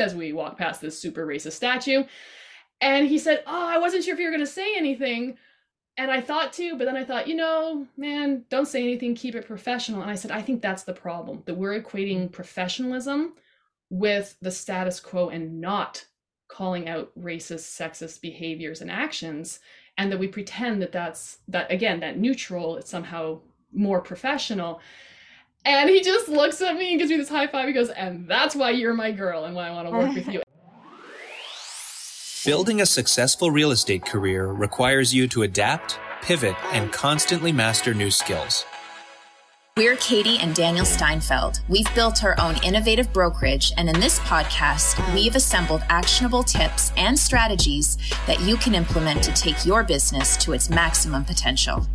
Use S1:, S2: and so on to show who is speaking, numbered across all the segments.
S1: as we walk past this super racist statue. And he said, Oh, I wasn't sure if you were going to say anything. And I thought to, but then I thought, you know, man, don't say anything, keep it professional. And I said, I think that's the problem that we're equating professionalism with the status quo and not calling out racist, sexist behaviors and actions. And that we pretend that that's that again, that neutral is somehow more professional. And he just looks at me and gives me this high five. He goes, and that's why you're my girl and why I want to work with you.
S2: Building a successful real estate career requires you to adapt, pivot, and constantly master new skills.
S3: We're Katie and Daniel Steinfeld. We've built our own innovative brokerage, and in this podcast, we've assembled actionable tips and strategies that you can implement to take your business to its maximum potential.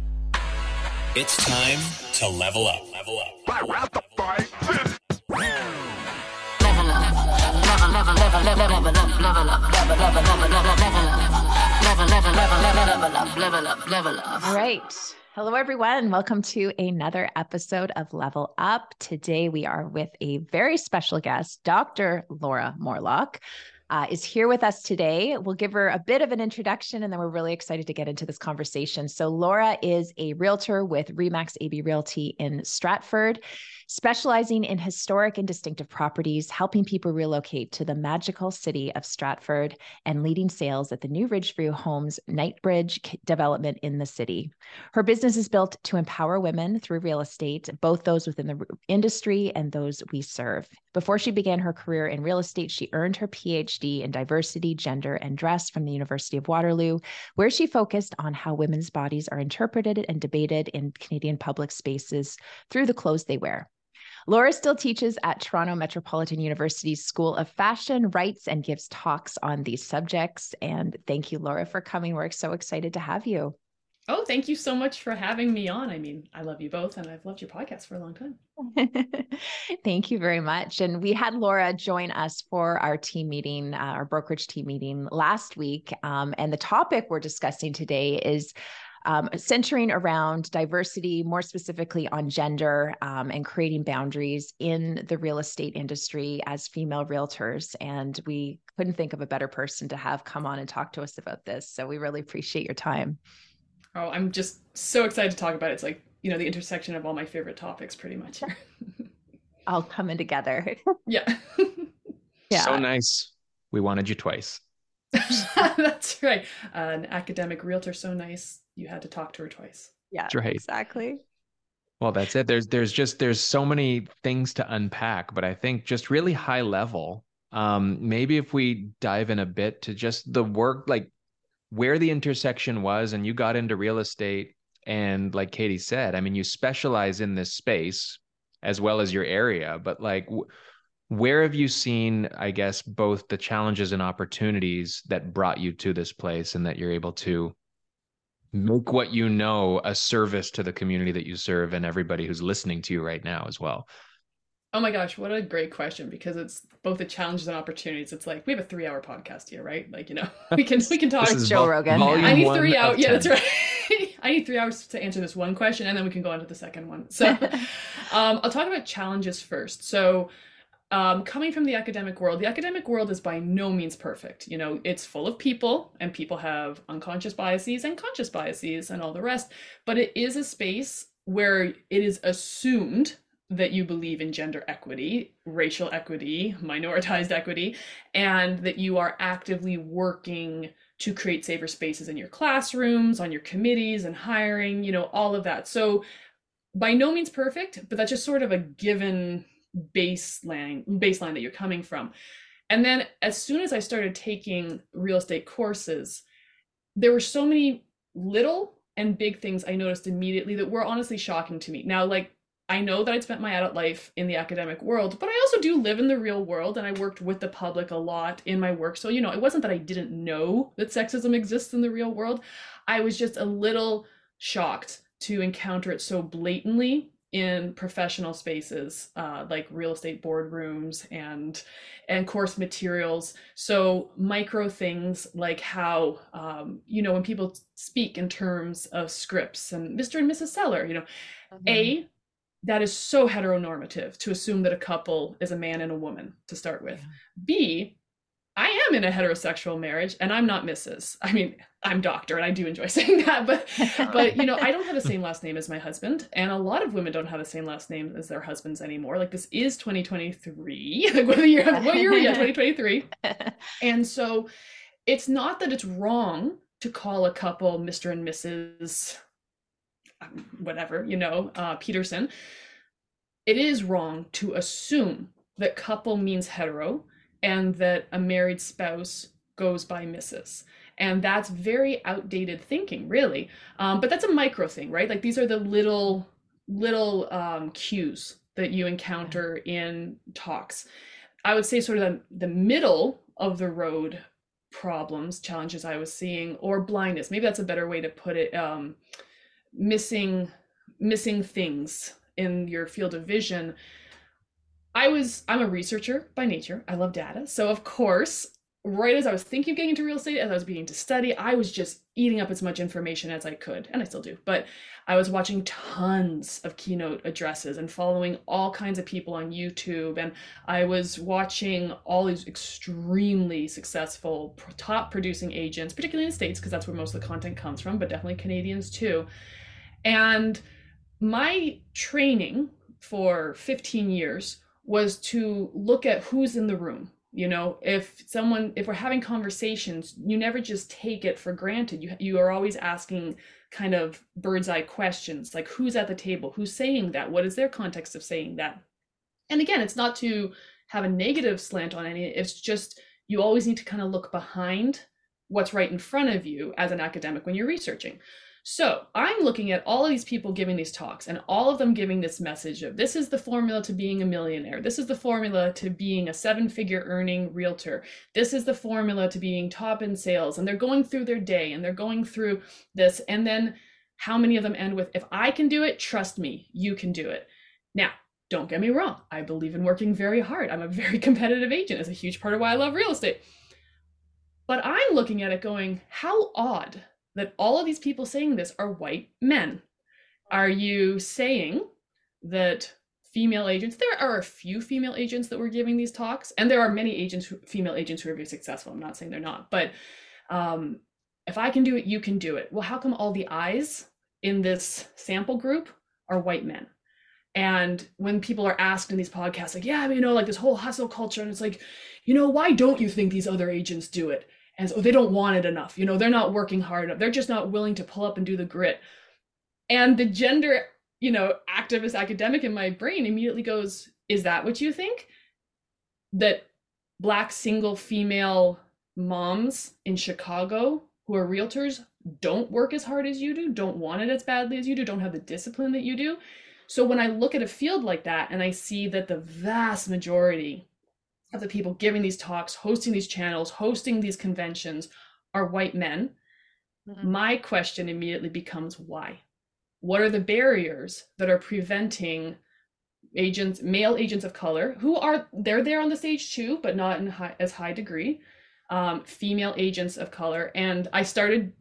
S2: It's time to level up. Level up. Level up.
S4: All right. Hello, everyone. Welcome to another episode of Level Up. Today, we are with a very special guest, Dr. Laura Morlock. Uh, is here with us today. We'll give her a bit of an introduction and then we're really excited to get into this conversation. So, Laura is a realtor with Remax AB Realty in Stratford specializing in historic and distinctive properties, helping people relocate to the magical city of Stratford, and leading sales at the new Ridgeview Homes Knightsbridge development in the city. Her business is built to empower women through real estate, both those within the industry and those we serve. Before she began her career in real estate, she earned her PhD in diversity, gender, and dress from the University of Waterloo, where she focused on how women's bodies are interpreted and debated in Canadian public spaces through the clothes they wear. Laura still teaches at Toronto Metropolitan University's School of Fashion, writes and gives talks on these subjects. And thank you, Laura, for coming. We're so excited to have you.
S1: Oh, thank you so much for having me on. I mean, I love you both and I've loved your podcast for a long time.
S4: thank you very much. And we had Laura join us for our team meeting, uh, our brokerage team meeting last week. Um, and the topic we're discussing today is um, centering around diversity, more specifically on gender um, and creating boundaries in the real estate industry as female realtors. And we couldn't think of a better person to have come on and talk to us about this. So we really appreciate your time.
S1: Oh, I'm just so excited to talk about it. It's like, you know, the intersection of all my favorite topics pretty much
S4: all coming together.
S1: yeah.
S5: yeah. So nice. We wanted you twice.
S1: That's right. Uh, an academic realtor, so nice you had to talk to her twice.
S4: Yeah, that's right. Exactly.
S5: Well, that's it. There's there's just there's so many things to unpack, but I think just really high level. Um, maybe if we dive in a bit to just the work, like where the intersection was, and you got into real estate, and like Katie said, I mean, you specialize in this space as well as your area, but like. W- where have you seen i guess both the challenges and opportunities that brought you to this place and that you're able to make what you know a service to the community that you serve and everybody who's listening to you right now as well.
S1: Oh my gosh what a great question because it's both the challenges and opportunities. It's like we have a three hour podcast here right? Like you know we can we can talk.
S4: Joe rogan.
S1: i need three hours yeah that's right. I need three hours to answer this one question and then we can go on to the second one. So um, i'll talk about challenges first. So um, coming from the academic world, the academic world is by no means perfect. You know, it's full of people, and people have unconscious biases and conscious biases and all the rest. But it is a space where it is assumed that you believe in gender equity, racial equity, minoritized equity, and that you are actively working to create safer spaces in your classrooms, on your committees, and hiring, you know, all of that. So, by no means perfect, but that's just sort of a given baseline baseline that you're coming from. And then as soon as i started taking real estate courses there were so many little and big things i noticed immediately that were honestly shocking to me. Now like i know that i'd spent my adult life in the academic world but i also do live in the real world and i worked with the public a lot in my work. So you know it wasn't that i didn't know that sexism exists in the real world. I was just a little shocked to encounter it so blatantly in professional spaces uh, like real estate boardrooms and and course materials so micro things like how um, you know when people speak in terms of scripts and mr and mrs seller you know mm-hmm. a that is so heteronormative to assume that a couple is a man and a woman to start with. Yeah. B, I am in a heterosexual marriage and I'm not Mrs. I mean, I'm doctor and I do enjoy saying that, but but you know, I don't have the same last name as my husband and a lot of women don't have the same last name as their husbands anymore. Like this is 2023. like what year what year are we at? 2023. and so it's not that it's wrong to call a couple Mr. and Mrs. Um, whatever, you know, uh, Peterson. It is wrong to assume that couple means hetero and that a married spouse goes by Mrs. And that's very outdated thinking, really. Um, but that's a micro thing, right? Like these are the little little um, cues that you encounter in talks. I would say sort of the, the middle of the road problems, challenges I was seeing, or blindness. Maybe that's a better way to put it. Um, missing missing things in your field of vision I was I'm a researcher by nature. I love data. So of course, right as I was thinking of getting into real estate, as I was beginning to study, I was just eating up as much information as I could, and I still do. But I was watching tons of keynote addresses and following all kinds of people on YouTube, and I was watching all these extremely successful top producing agents, particularly in the states, because that's where most of the content comes from, but definitely Canadians too. And my training for 15 years was to look at who's in the room you know? If someone if we're having conversations you never just take it for granted. You you are always asking kind of bird's eye questions like who's at the table? Who's saying that? What is their context of saying that? And again it's not to have a negative slant on any it's just you always need to kind of look behind what's right in front of you as an academic when you're researching so I'm looking at all of these people giving these talks and all of them giving this message of this is the formula to being a millionaire. This is the formula to being a seven figure earning realtor. This is the formula to being top in sales. And they're going through their day and they're going through this. And then how many of them end with, if I can do it, trust me, you can do it. Now, don't get me wrong. I believe in working very hard. I'm a very competitive agent. It's a huge part of why I love real estate. But I'm looking at it going, how odd that all of these people saying this are white men. Are you saying that female agents, there are a few female agents that were giving these talks, and there are many agents, female agents who are very successful. I'm not saying they're not, but um, if I can do it, you can do it. Well, how come all the eyes in this sample group are white men? And when people are asked in these podcasts, like, yeah, you know, like this whole hustle culture, and it's like, you know, why don't you think these other agents do it? And so oh, they don't want it enough you know they're not working hard enough. They're just not willing to pull up and do the grit. And the gender you know activist academic in my brain immediately goes is that what you think? That black single female moms in chicago who are realtors don't work as hard as you do don't want it as badly as you do don't have the discipline that you do? So when i look at a field like that and i see that the vast majority of the people giving these talks, hosting these channels, hosting these conventions are white men. Mm-hmm. My question immediately becomes why? What are the barriers that are preventing agents, male agents of color, who are they're there on the stage too, but not in high, as high degree, um, female agents of color. And I started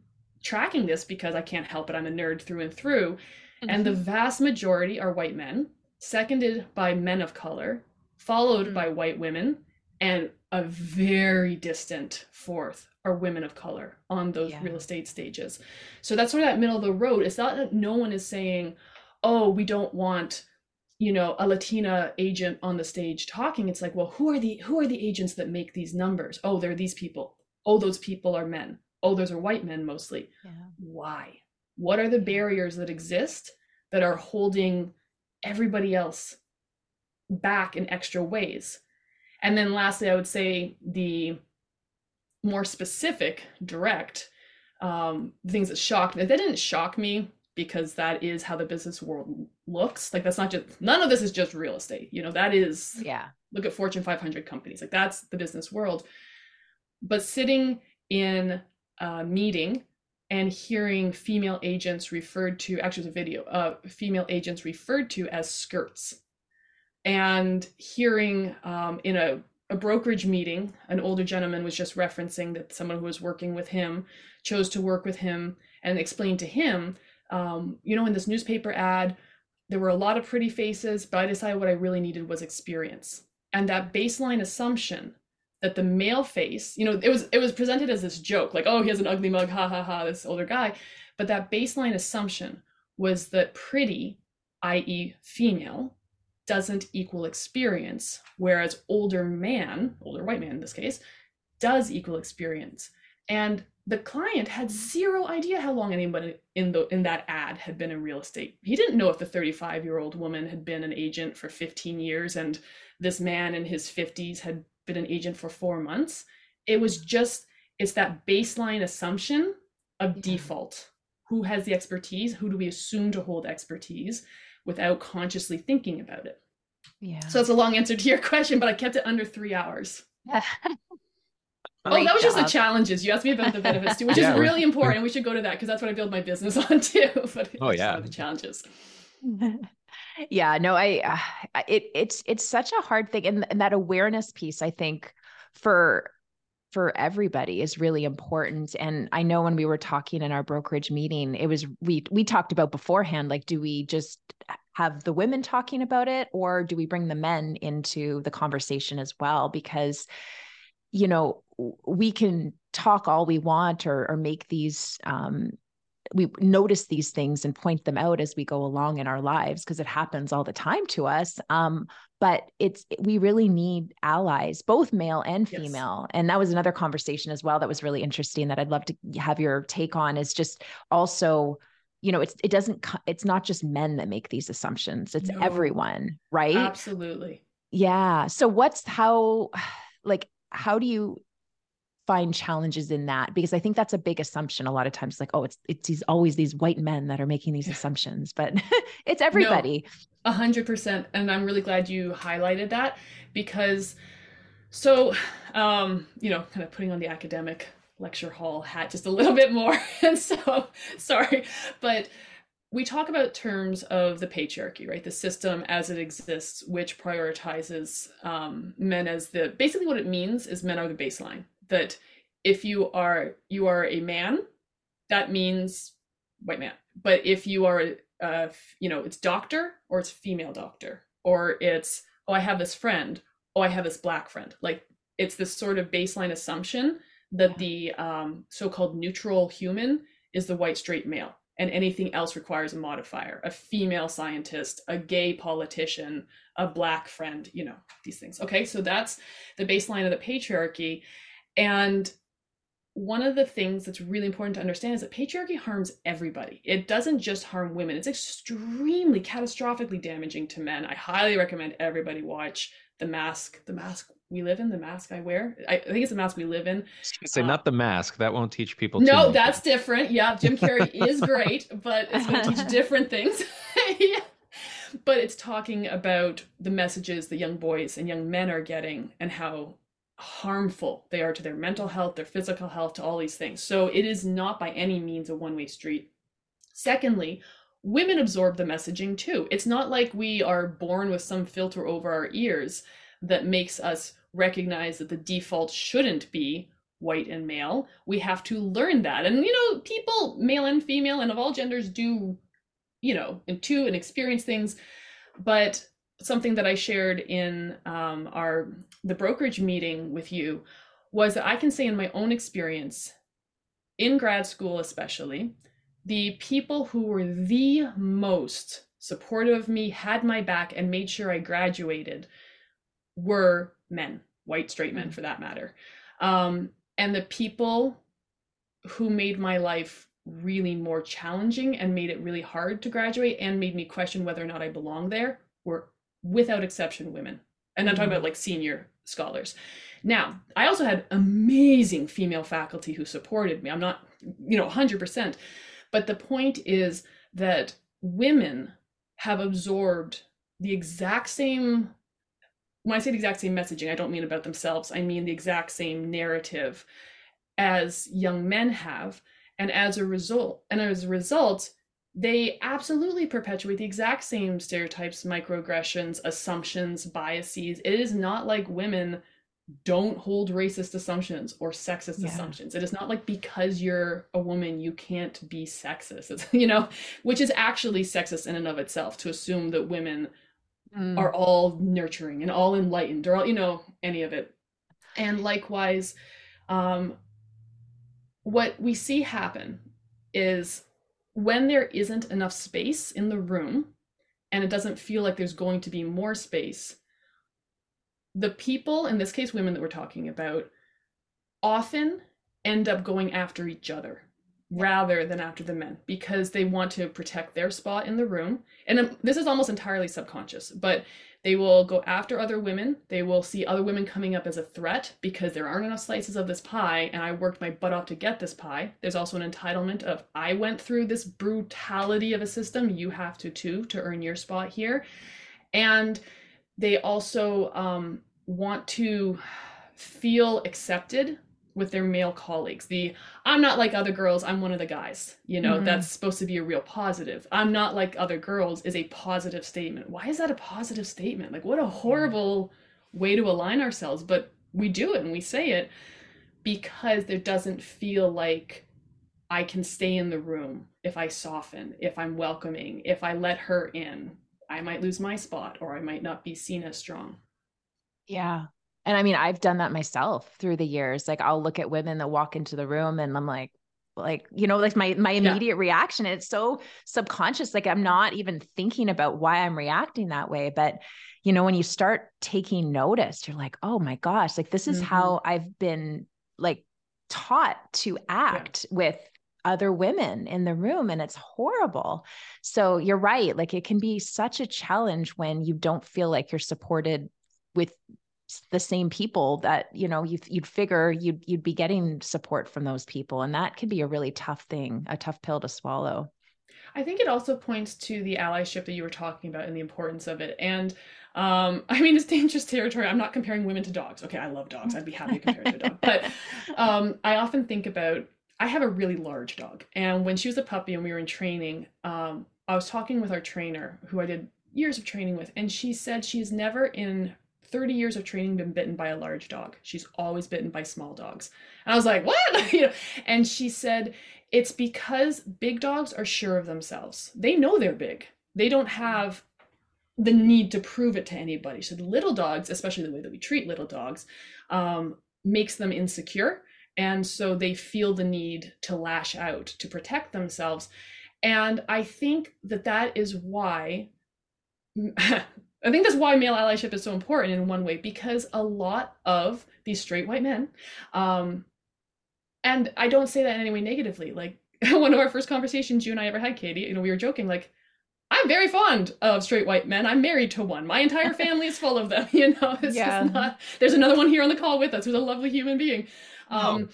S1: tracking this because I can't help it. I'm a nerd through and through. Mm-hmm. And the mm-hmm. vast majority are white men, seconded by men of color, followed mm-hmm. by white women, and a very distant fourth are women of color on those yeah. real estate stages. So that's sort of that middle of the road. It's not that no one is saying, oh, we don't want you know a latina agent on the stage talking it's like well who are the who are the agents that make these numbers oh they're these people oh those people are men oh those are white men mostly yeah. why what are the barriers that exist that are holding everybody else back in extra ways and then lastly, I would say the more specific, direct um, things that shocked me. That didn't shock me because that is how the business world looks. Like that's not just none of this is just real estate. You know, that is
S4: yeah.
S1: Look at Fortune 500 companies. Like that's the business world. But sitting in a meeting and hearing female agents referred to actually it's a video of uh, female agents referred to as skirts and hearing um, in a, a brokerage meeting, an older gentleman was just referencing that someone who was working with him chose to work with him and explained to him, um, you know, in this newspaper ad, there were a lot of pretty faces, but I decided what I really needed was experience. And that baseline assumption that the male face, you know, it was it was presented as this joke, like, oh, he has an ugly mug, ha ha ha, this older guy. But that baseline assumption was that pretty, i.e., female, doesn't equal experience, whereas older man, older white man in this case, does equal experience. And the client had zero idea how long anybody in the in that ad had been in real estate. He didn't know if the 35 year old woman had been an agent for 15 years and this man in his 50s had been an agent for four months. It was mm-hmm. just it's that baseline assumption of default. Who has the expertise? Who do we assume to hold expertise without consciously thinking about it?
S4: Yeah.
S1: So that's a long answer to your question, but I kept it under three hours.
S4: Great
S1: oh, that was just the
S4: job.
S1: challenges. You asked me about the benefits too, which
S5: Yeah,
S1: is
S5: we-
S1: really important. We should go to that because that's what I build my business on too. But
S5: Oh, yeah.
S1: the challenges.
S4: yeah no i uh, it it's it's such a hard thing and, and that awareness piece i think for for everybody is really important. And i know when we were talking in our brokerage meeting it was we we talked about beforehand like do we just have the women talking about it or do we bring the men into the conversation as well? Because you know we can talk all we want or or make these um we notice these things and point them out as we go along in our lives because it happens all the time to us um, but it's we really need allies both male and
S1: Yes.
S4: female and that was another conversation as well that was really interesting that i'd love to have your take on is just also you know it's it doesn't it's not just men that make these assumptions it's
S1: No.
S4: everyone right
S1: Absolutely.
S4: yeah so what's how like how do you find challenges in that because i think that's a big assumption a lot of times like oh it's it's these always these white men that are making these assumptions but it's everybody
S1: A hundred percent. And I'm really glad you highlighted that because so um, you know, kind of putting on the academic lecture hall hat just a little bit more. And so sorry, but we talk about terms of the patriarchy, right? The system as it exists, which prioritizes um, men as the basically what it means is men are the baseline. That if you are you are a man, that means white man. But if you are uh, you know, it's doctor or it's female doctor, or it's, oh, I have this friend, oh, I have this black friend. Like it's this sort of baseline assumption that the um, so called neutral human is the white straight male, and anything else requires a modifier a female scientist, a gay politician, a black friend, you know, these things. Okay, so that's the baseline of the patriarchy. And one of the things that's really important to understand is that patriarchy harms everybody. It doesn't just harm women, it's extremely catastrophically damaging to men. I highly recommend everybody watch The Mask, The Mask We Live in, The Mask I Wear. I, I think it's The Mask We Live in.
S5: Say
S1: Uh,
S5: not the mask. That won't teach people.
S1: No, that's different. Yeah, Jim Carrey is great, but it's going to teach different things. yeah. But it's talking about the messages that young boys and young men are getting and how harmful they are to their mental health, their physical health, to all these things. So it is not by any means a one way street. Secondly, women absorb the messaging too. It's not like we are born with some filter over our ears that makes us recognize that the default shouldn't be white and male. We have to learn that. And, you know, people, male and female, and of all genders, do, you know, intuit and experience things. But something that I shared in um, our the brokerage meeting with you was that I can say in my own experience, in grad school especially, the people who were the most supportive of me, had my back, and made sure I graduated were men, white straight men for that matter. Um, and the people who made my life really more challenging and made it really hard to graduate and made me question whether or not I belong there were without exception women. And I'm talking mm-hmm. about like senior scholars. Now, I also had amazing female faculty who supported me. I'm not, you know, 100%. But the point is that women have absorbed the exact same when I say the exact same messaging, I don't mean about themselves. I mean the exact same narrative as young men have. And as a result, and as a result, they absolutely perpetuate the exact same stereotypes, microaggressions, assumptions, biases. It is not like women don't hold racist assumptions or sexist
S4: Yeah.
S1: assumptions. It is not like because you're a woman you can't be sexist. It's, you know, which is actually sexist in and of itself to assume that women
S4: Mm.
S1: are all nurturing and all enlightened or all, you know any of it and likewise um what we see happen is when there isn't enough space in the room and it doesn't feel like there's going to be more space the people in this case women that we're talking about often end up going after each other rather than after the men because they want to protect their spot in the room. And um, this is almost entirely subconscious but they will go after other women. They will see other women coming up as a threat because there aren't enough slices of this pie and i worked my butt off to get this pie. There's also an entitlement of i went through this brutality of a system. You have to too to earn your spot here. And they also um, want to feel accepted with their male colleagues. The i'm not like other girls i'm one of the guys you know
S4: Mhm.
S1: that's supposed to be a real positive. I'm not like other girls is a positive statement. Why is that a positive statement? Like what a horrible way to align ourselves but we do it and we say it because there doesn't feel like i can stay in the room if i soften if i'm welcoming if i let her in. I might lose my spot or i might not be seen as strong.
S4: Yeah. And I mean, I've done that myself through the years. Like I'll look at women that walk into the room and I'm like, like, you know, like my my
S1: Yeah.
S4: immediate reaction, it's so subconscious. Like I'm not even thinking about why I'm reacting that way. But you know, when you start taking notice, you're like, oh my gosh, like this is
S1: Mhm.
S4: how I've been like taught to act with other women in the room and it's horrible. So you're right. Like it can be such a challenge when you don't feel like you're supported with the same people that you know you you'd figure you'd you'd be getting support from those people and that can be a really tough thing a tough pill to swallow
S1: I think it also points to the allyship that you were talking about and the importance of it. And um, I mean, it's dangerous territory. I'm not comparing women to dogs. Okay, I love dogs. I'd be happy to compare to a dog. But um, I often think about I have a really large dog, and when she was a puppy and we were in training, um, I was talking with our trainer, who I did years of training with, and she said she's never in 30 years of training been bitten by a large dog. She's always bitten by small dogs. And I was like, what? and she said it's because big dogs are sure of themselves. They know they're big. They don't have the need to prove it to anybody. So the little dogs, especially the way that we treat little dogs, um, makes them insecure. And so they feel the need to lash out to protect themselves. And I think that that is why, I think that's why male allyship is so important in one way, because a lot of these straight white men, um, and I don't say that in any way negatively. Like one of our first conversations you and I ever had, Katie, you know, we were joking, like, I'm very fond of straight white men. I'm married to one. My entire family is full of them. You know, it's
S4: Yeah.
S1: just not. There's another one here on the call with us who's a lovely human being. Um,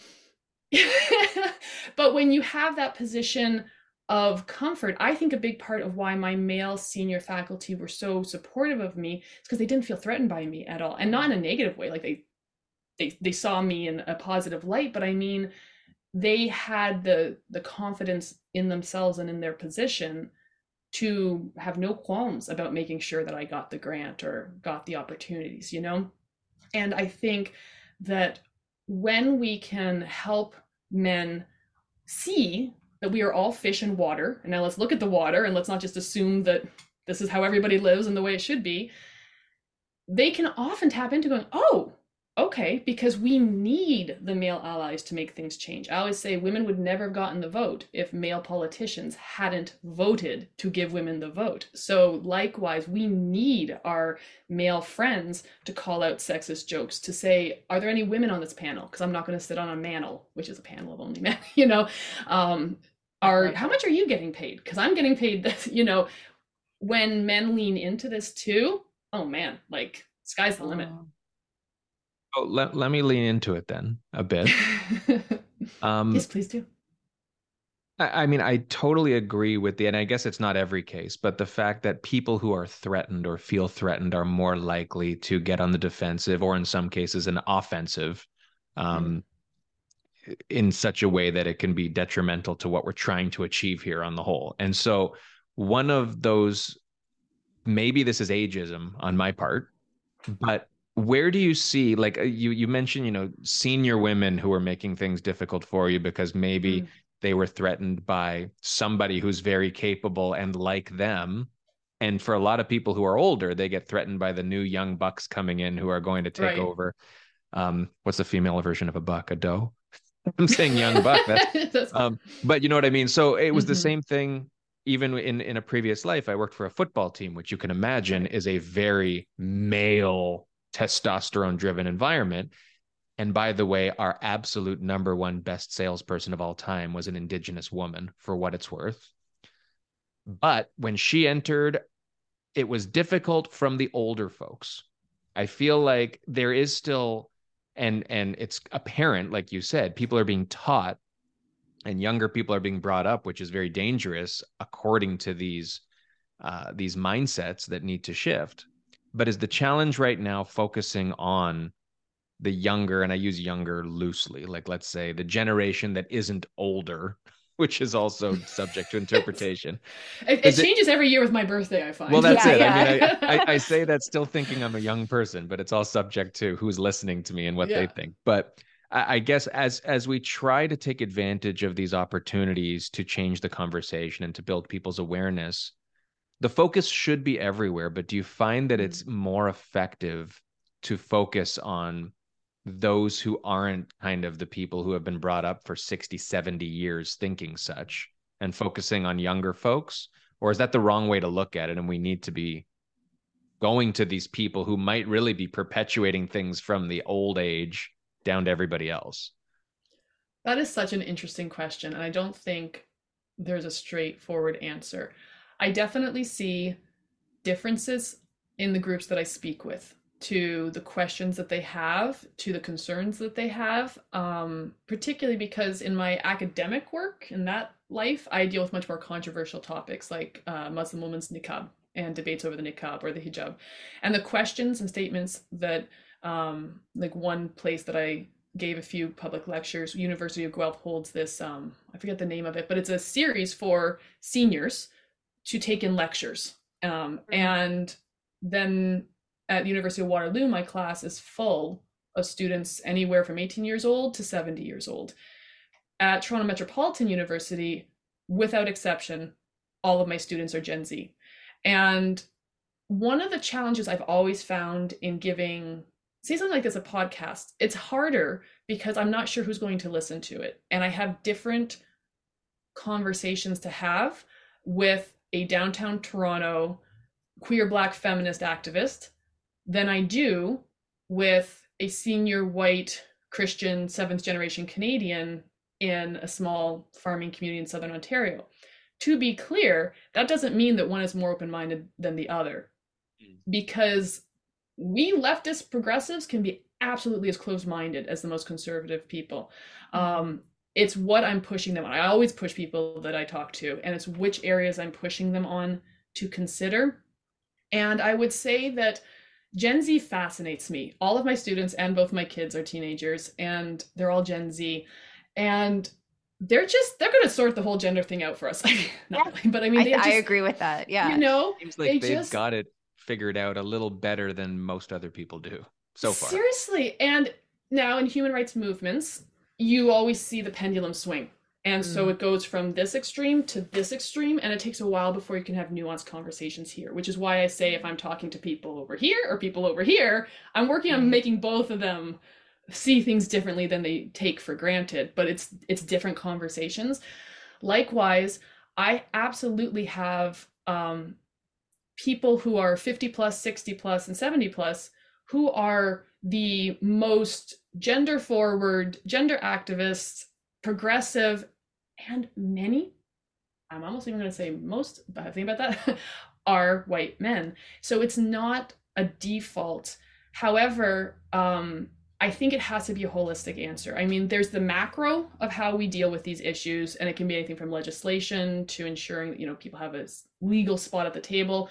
S1: but when you have that position of comfort, I think a big part of why my male senior faculty were so supportive of me is because they didn't feel threatened by me at all, and not in a negative way. Like they, they, they saw me in a positive light. But I mean, they had the the confidence in themselves and in their position to have no qualms about making sure that I got the grant or got the opportunities, you know? And I think that when we can help men see that we are all fish in water, and now let's look at the water and let's not just assume that this is how everybody lives and the way it should be, they can often tap into going, oh, okay, because we need the male allies to make things change. I always say women would never have gotten the vote if male politicians hadn't voted to give women the vote. So, likewise, we need our male friends to call out sexist jokes, to say, are there any women on this panel? Because I'm not going to sit on a manel, which is a panel of only men, you know. Um, are how much are you getting paid? Because I'm getting paid this, you know. When men lean into this too, oh man, like sky's the limit.
S5: Oh, let, let me lean into it then a bit. Um,
S1: yes, please do.
S5: I, I mean, I totally agree with the, and I guess it's not every case, but the fact that people who are threatened or feel threatened are more likely to get on the defensive or in some cases an offensive um, in such a way that it can be detrimental to what we're trying to achieve here on the whole. And so one of those, maybe this is ageism on my part, but where do you see like uh, you you mentioned you know senior women who are making things difficult for you because maybe mm. they were threatened by somebody who's very capable and like them and for a lot of people who are older they get threatened by the new young bucks coming in who are going to take right. over um what's the female version of a buck a doe i'm saying young buck that's, um but you know what i mean so it was mm-hmm. the same thing even in in a previous life i worked for a football team which you can imagine is a very male testosterone driven environment. And by the way, our absolute number one best salesperson of all time was an indigenous woman, for what it's worth. But when she entered, it was difficult from the older folks. I feel like there is still, and and it's apparent, like you said, people are being taught, and younger people are being brought up, which is very dangerous according to these uh, these mindsets that need to shift. But is the challenge right now focusing on the younger and i use younger loosely like let's say the generation that isn't older which is also subject to interpretation
S1: it, it changes it, every year with my birthday i find
S5: well that's yeah, it yeah. i mean I, I, I, say that still thinking i'm a young person but it's all subject to who's listening to me and what yeah. they think but I, I guess as as we try to take advantage of these opportunities to change the conversation and to build people's awareness the focus should be everywhere, but do you find that it's mm-hmm. more effective to focus on those who aren't kind of the people who have been brought up for 60, 70 years thinking such and focusing on younger folks? Or is that the wrong way to look at it? And we need to be going to these people who might really be perpetuating things from the old age down to everybody else?
S1: That is such an interesting question. And I don't think there's a straightforward answer. I definitely see differences in the groups that I speak with to the questions that they have, to the concerns that they have, um, particularly because in my academic work, in that life, I deal with much more controversial topics like uh, Muslim women's niqab and debates over the niqab or the hijab. And the questions and statements that, um, like one place that I gave a few public lectures, University of Guelph holds this, um, I forget the name of it, but it's a series for seniors to take in lectures. Um, mm-hmm. And then at the University of Waterloo, my class is full of students anywhere from 18 years old to 70 years old. At Toronto Metropolitan University, without exception, all of my students are Gen Z. And one of the challenges I've always found in giving, say something like this, a podcast, it's harder because I'm not sure who's going to listen to it. And I have different conversations to have with a downtown Toronto queer black feminist activist than I do with a senior white Christian seventh generation Canadian in a small farming community in southern Ontario. To be clear, that doesn't mean that one is more open minded than the other, hmm. because we leftist progressives can be absolutely as close minded as the most conservative people. Hmm. Um, it's what I'm pushing them on. I always push people that I talk to, and it's which areas I'm pushing them on to consider. And I would say that Gen Z fascinates me. All of my students and both my kids are teenagers, and they're all Gen Z. And they're just they're going to sort the whole gender thing out for us.
S4: Not yeah. but I mean, I, just, I, agree with that. Yeah,
S1: you know,
S5: seems like they have just, got it figured out a little better than most other people do so far.
S1: Seriously, and now in human rights movements, you always see the pendulum swing. And mm. so it goes from this extreme to this extreme, and it takes a while before you can have nuanced conversations here, which is why I say if I'm talking to people over here or people over here, I'm working on mm. making both of them see things differently than they take for granted, but it's it's different conversations. Likewise, I absolutely have um, people who are 50 plus, 60 plus, and 70 plus who are the most gender forward, gender activists progressive, and many, I'm almost even going to say most, bad thing about that, are white men. So it's not a default. However, um, I think it has to be a holistic answer. I mean, there's the macro of how we deal with these issues, and it can be anything from legislation to ensuring that you know people have a legal spot at the table.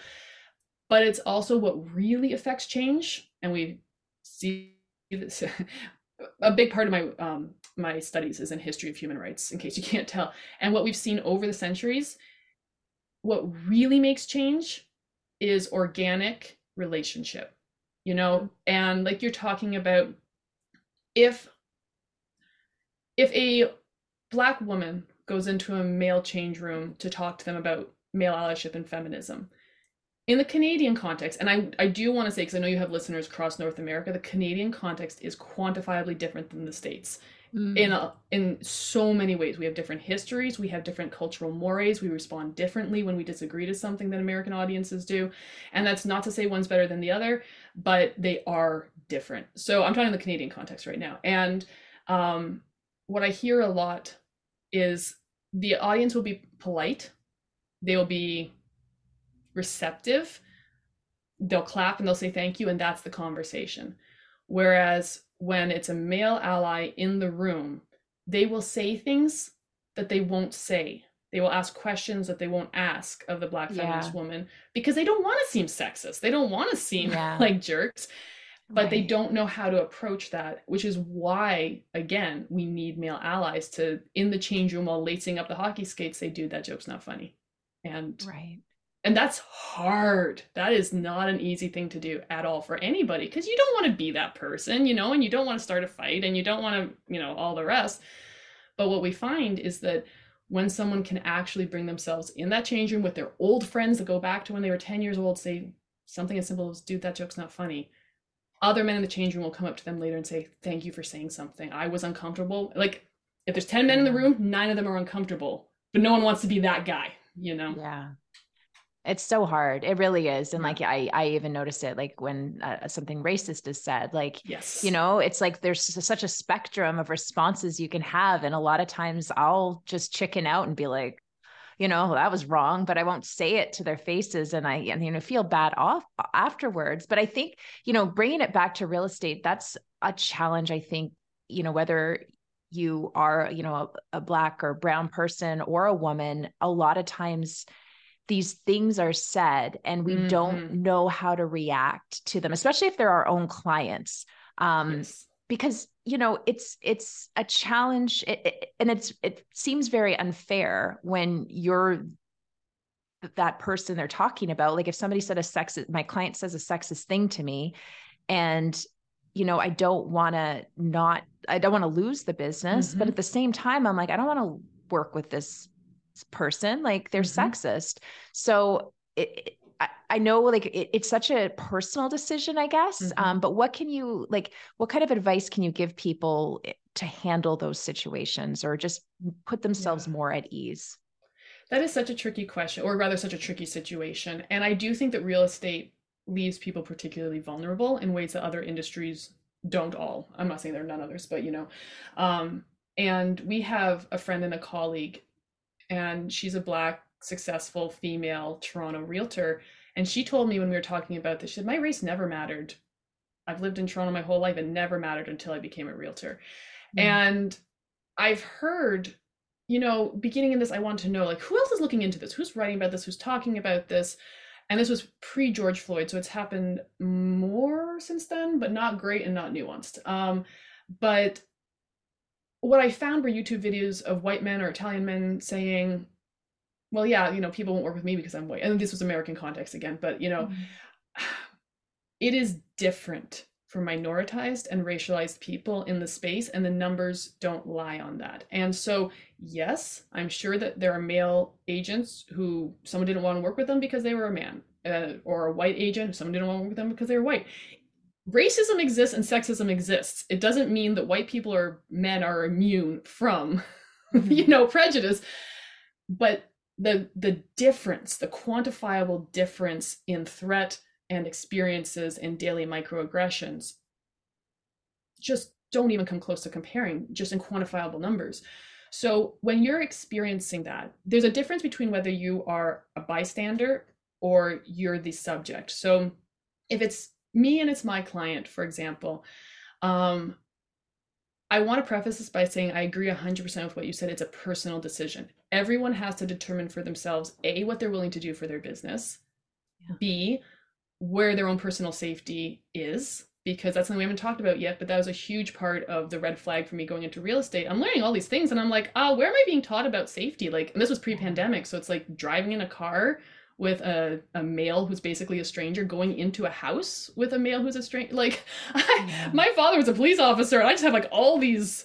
S1: But it's also what really affects change, and we see this a big part of my um, my studies is in history of human rights in case you can't tell. And what we've seen over the centuries what really makes change is organic relationship you know? And like you're talking about if if a black woman goes into a male change room to talk to them about male allyship and feminism in the canadian context and i, I do want to say because i know you have listeners across north america the canadian context is quantifiably different than the states. Mm. in a, in so many ways. We have different histories we have different cultural mores we respond differently when we disagree to something that american audiences do. And that's not to say one's better than the other but they are different. So i'm talking the canadian context right now. And um, what i hear a lot is the audience will be polite. They will be receptive they'll clap and they'll say thank you and that's the conversation whereas when it's a male ally in the room they will say things that they won't say they will ask questions that they won't ask of the black feminist yeah. woman because they don't want to seem sexist they don't want to seem yeah. like jerks but right. they don't know how to approach that which is why again we need male allies to in the change room while lacing up the hockey skates say dude that joke's not funny and
S4: right
S1: and that's hard. That is not an easy thing to do at all for anybody because you don't want to be that person you know and you don't want to start a fight and you don't want to you know all the rest. But what we find is that when someone can actually bring themselves in that change room with their old friends that go back to when they were 10 years old say something as simple as dude that joke's not funny. Other men in the change room will come up to them later and say thank you for saying something. I was uncomfortable. Like if there's 10 men in the room nine of them are uncomfortable but no one wants to be that guy you know?
S4: Yeah it's so hard. It really is and like i i even noticed it like when uh, something racist is said like
S1: yes.
S4: you know it's like there's such a spectrum of responses you can have and a lot of times i'll just chicken out and be like you know that was wrong but i won't say it to their faces and i and you know feel bad off afterwards but i think you know bringing it back to real estate that's a challenge i think you know whether you are you know a, a black or brown person or a woman a lot of times these things are said and we mm-hmm. don't know how to react to them especially if they're our own clients um, yes. because you know it's it's a challenge it, it, and it's it seems very unfair when you're that person they're talking about like if somebody said a sexist my client says a sexist thing to me and you know i don't want to not i don't want to lose the business mm-hmm. but at the same time i'm like i don't want to work with this person like they're mm-hmm. sexist so it, I, I know like it, it's such a personal decision i guess mm-hmm. um, but what can you like what kind of advice can you give people eh, to handle those situations or just put themselves yeah. more at ease
S1: that is such a tricky question or rather such a tricky situation and i do think that real estate leaves people particularly vulnerable in ways that other industries don't all i'm not saying there are none others but you know um, and we have a friend and a colleague and she's a black successful female Toronto realtor. And she told me when we were talking about this, she said, My race never mattered. I've lived in Toronto my whole life and never mattered until I became a realtor. Mm. And I've heard, you know, beginning in this, I want to know like who else is looking into this? Who's writing about this? Who's talking about this? And this was pre George Floyd, so it's happened more since then, but not great and not nuanced. Um, but what I found were YouTube videos of white men or Italian men saying, well, yeah, you know, people won't work with me because I'm white. And this was American context again, but you know, mm-hmm. it is different for minoritized and racialized people in the space, and the numbers don't lie on that. And so, yes, I'm sure that there are male agents who someone didn't want to work with them because they were a man, uh, or a white agent, someone didn't want to work with them because they were white racism exists and sexism exists. It doesn't mean that white people or men are immune from, mm-hmm. you know, prejudice. But the the difference, the quantifiable difference in threat and experiences and daily microaggressions just don't even come close to comparing just in quantifiable numbers. So when you're experiencing that, there's a difference between whether you are a bystander or you're the subject. So if it's me and it's my client, for example, um, I want to preface this by saying I agree 100% with what you said. It's a personal decision. Everyone has to determine for themselves A, what they're willing to do for their business, yeah. B, where their own personal safety is, because that's something we haven't talked about yet, but that was a huge part of the red flag for me going into real estate. I'm learning all these things and I'm like, oh, where am I being taught about safety? Like, and this was pre pandemic. So it's like driving in a car with a, a male who's basically a stranger going into a house with a male who's a stranger. Like, I, yeah. my father was a police officer, and I just have like all these,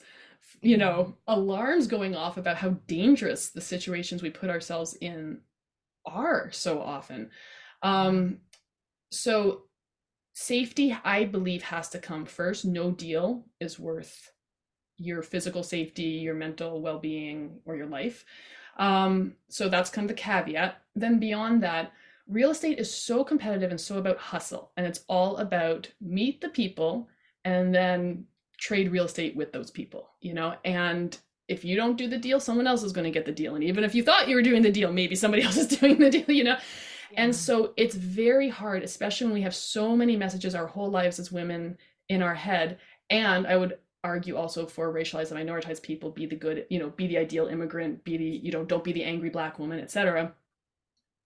S1: you know, alarms going off about how dangerous the situations we put ourselves in are so often. Um, so, safety, I believe, has to come first. No deal is worth your physical safety, your mental well being, or your life. Um, so that's kind of the caveat. Then beyond that, real estate is so competitive and so about hustle. And it's all about meet the people and then trade real estate with those people, you know? And if you don't do the deal, someone else is going to get the deal. And even if you thought you were doing the deal, maybe somebody else is doing the deal, you know? Yeah. And so it's very hard, especially when we have so many messages our whole lives as women in our head. And I would argue also for racialized and minoritized people be the good you know be the ideal immigrant be the you know don't be the angry black woman etc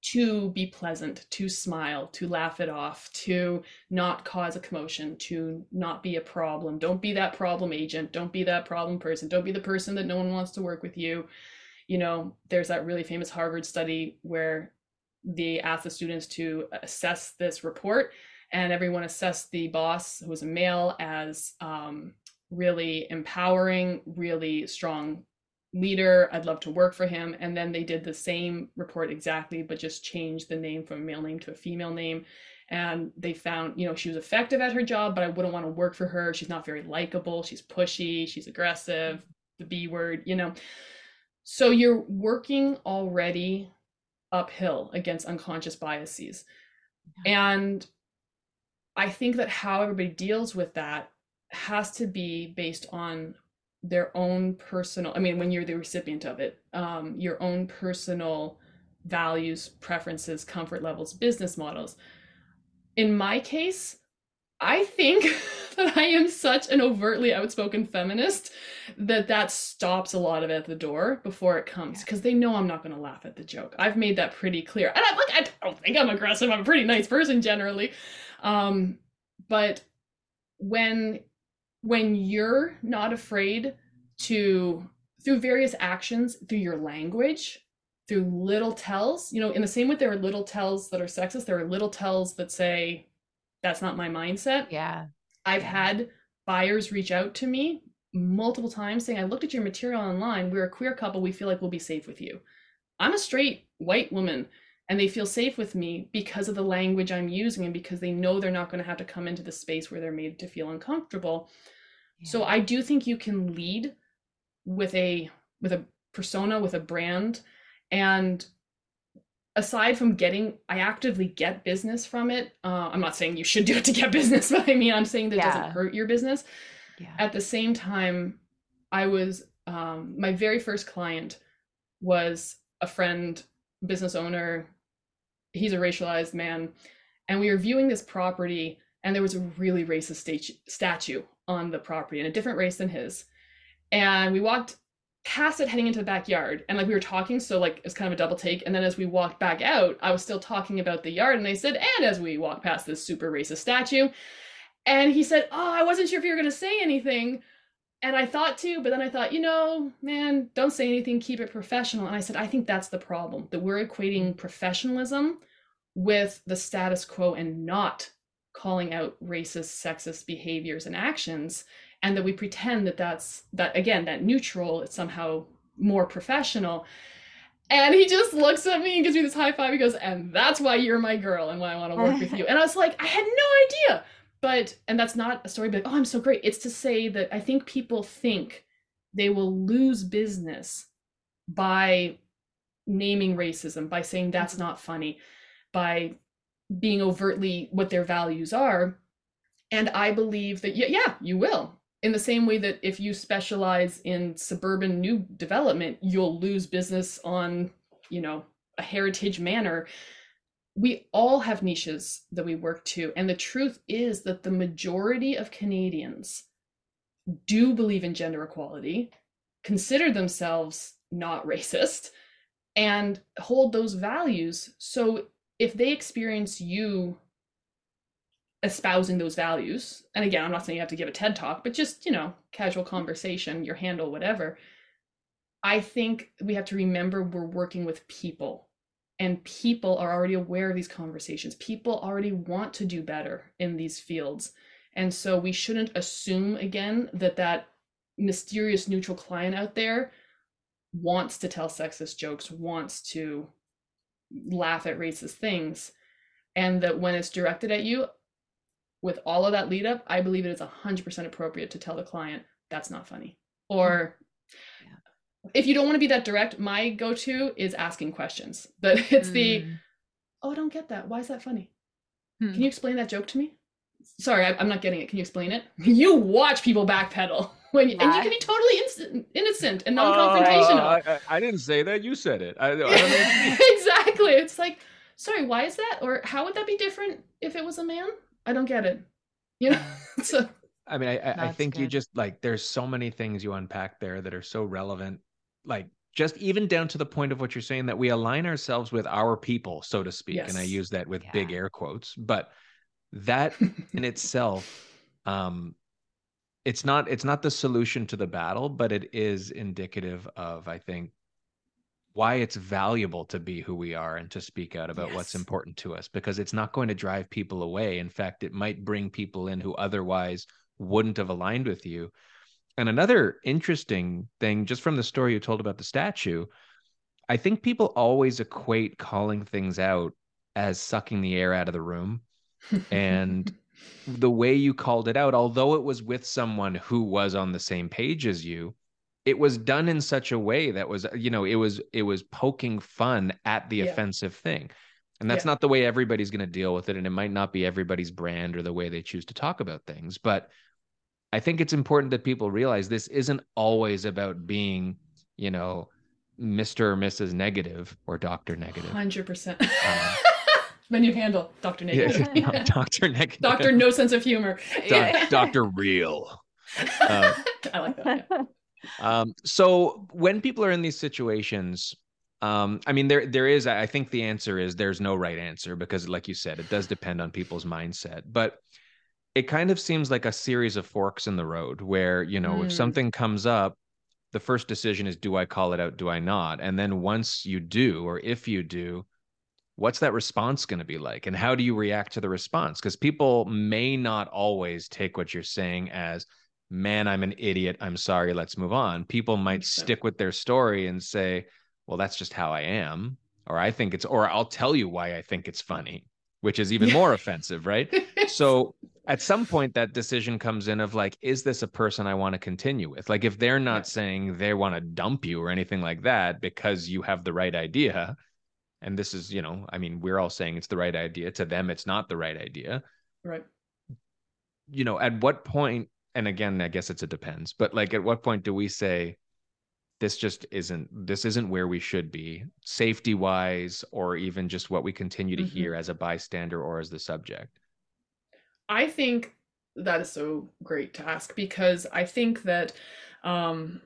S1: to be pleasant to smile to laugh it off to not cause a commotion to not be a problem. Don't be that problem agent. Don't be that problem person. Don't be the person that no one wants to work with you. You know there's that really famous harvard study where they asked the students to assess this report and everyone assessed the boss who was a male as um, really empowering, really strong leader. I'd love to work for him. And then they did the same report exactly, but just changed the name from a male name to a female name. And they found, you know, she was effective at her job, but I wouldn't want to work for her. She's not very likable. She's pushy. She's aggressive, the B word, you know. So you're working already uphill against unconscious biases. And I think that how everybody deals with that has to be based on their own personal i mean when you're the recipient of it um, your own personal values preferences comfort levels business models. In my case i think that i am such an overtly outspoken feminist that that stops a lot of it at the door before it comes because they know i'm not going to laugh at the joke. I've made that pretty clear. And i like i don't think i'm aggressive. I'm a pretty nice person generally. Um, but when when you're not afraid to through various actions through your language through little tells you know in the same way there are little tells that are sexist there are little tells that say that's not my mindset.
S4: Yeah.
S1: I've
S4: yeah.
S1: had buyers reach out to me multiple times saying i looked at your material online. We're a queer couple. We feel like we'll be safe with you. I'm a straight white woman and they feel safe with me because of the language I'm using and because they know they're not going to have to come into the space where they're made to feel uncomfortable. Yeah. So I do think you can lead with a with a persona with a brand and aside from getting i actively get business from it uh, i'm not saying you should do it to get business but i mean i'm saying that yeah. doesn't hurt your business yeah. at the same time i was um, my very first client was a friend business owner he's a racialized man and we were viewing this property and there was a really racist stat- statue on the property in a different race than his. And we walked past it heading into the backyard and like we were talking so like it's kind of a double take and then as we walked back out i was still talking about the yard and they said and as we walked past this super racist statue and he said oh i wasn't sure if you were going to say anything and i thought too but then i thought you know man don't say anything keep it professional. And i said i think that's the problem that we're equating professionalism with the status quo and not calling out racist sexist behaviors and actions and that we pretend that that's that again that neutral is somehow more professional. And he just looks at me and gives me this high five. He goes and that's why you're my girl and why i want to work with you. And i was like i had no idea but and that's not a story but oh i'm so great. It's to say that i think people think they will lose business by naming racism by saying that's mm-hmm. not funny by being overtly what their values are. And i believe that yeah, yeah you will. In the same way that if you specialize in suburban new development you'll lose business on you know a heritage manor we all have niches that we work to and the truth is that the majority of canadians do believe in gender equality consider themselves not racist and hold those values. So if they experience you espousing those values and again i'm not saying you have to give a ted talk but just you know casual conversation your handle whatever i think we have to remember we're working with people and people are already aware of these conversations. People already want to do better in these fields. And so we shouldn't assume again that that mysterious neutral client out there wants to tell sexist jokes wants to laugh at racist things. And that when it's directed at you with all of that lead up i believe it is 100% appropriate to tell the client that's not funny. Or if you don't want to be that direct, my go-to is asking questions. But it's mm. the, oh, I don't get that. Why is that funny? Hmm. Can you explain that joke to me? Sorry, I, am not getting it. Can you explain it? You watch people backpedal when, you, and you can be totally innocent and non-confrontational.
S5: Uh, I, I, didn't say that. You said it. I,
S1: exactly. It's like, sorry, why is that? Or how would that be different if it was a man? I don't get it. You know. so.
S5: I mean, I, I think good. you just like there's so many things you unpack there that are so relevant like just even down to the point of what you're saying that we align ourselves with our people so to speak yes. and i use that with yeah. big air quotes but that in itself um it's not it's not the solution to the battle but it is indicative of i think why it's valuable to be who we are and to speak out about yes. what's important to us because it's not going to drive people away in fact it might bring people in who otherwise wouldn't have aligned with you and another interesting thing, just from the story you told about the statue, I think people always equate calling things out as sucking the air out of the room. and the way you called it out, although it was with someone who was on the same page as you, it was done in such a way that was, you know, it was it was poking fun at the yeah. offensive thing. And that's yeah. not the way everybody's going to deal with it. And it might not be everybody's brand or the way they choose to talk about things. But I think it's important that people realize this isn't always about being, you know, Mr. or Mrs. Negative or Dr. Negative.
S1: 100%. Um, My new handle, Dr. Negative.
S5: Yeah, Dr. Negative.
S1: Doctor No Sense of Humor.
S5: Dr. Real. Uh, I like that. Yeah. Um, so when people are in these situations, um, I mean, there there is. I think the answer is there's no right answer because, like you said, it does depend on people's mindset. But it kind of seems like a series of forks in the road where, you know, mm. if something comes up, the first decision is do I call it out? Do I not? And then once you do, or if you do, what's that response going to be like? And how do you react to the response? Because people may not always take what you're saying as, man, I'm an idiot. I'm sorry. Let's move on. People might stick with their story and say, well, that's just how I am. Or I think it's, or I'll tell you why I think it's funny, which is even more offensive, right? So at some point that decision comes in of like is this a person i want to continue with like if they're not yeah. saying they want to dump you or anything like that because you have the right idea and this is you know i mean we're all saying it's the right idea to them it's not the right idea
S1: right
S5: you know at what point and again i guess it's a depends but like at what point do we say this just isn't this isn't where we should be safety wise or even just what we continue to mm-hmm. hear as a bystander or as the subject
S1: I think that is so great to ask because I think that um,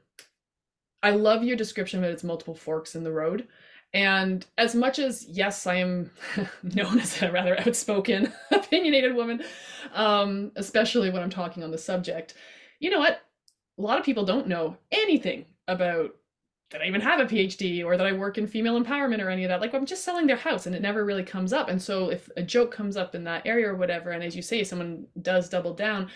S1: I love your description that it's multiple forks in the road. And as much as, yes, I am known as a rather outspoken, opinionated woman, um, especially when I'm talking on the subject, you know what? A lot of people don't know anything about that I even have a PhD or that I work in female empowerment or any of that. Like I'm just selling their house and it never really comes up. And so if a joke comes up in that area or whatever, and as you say, someone does double down,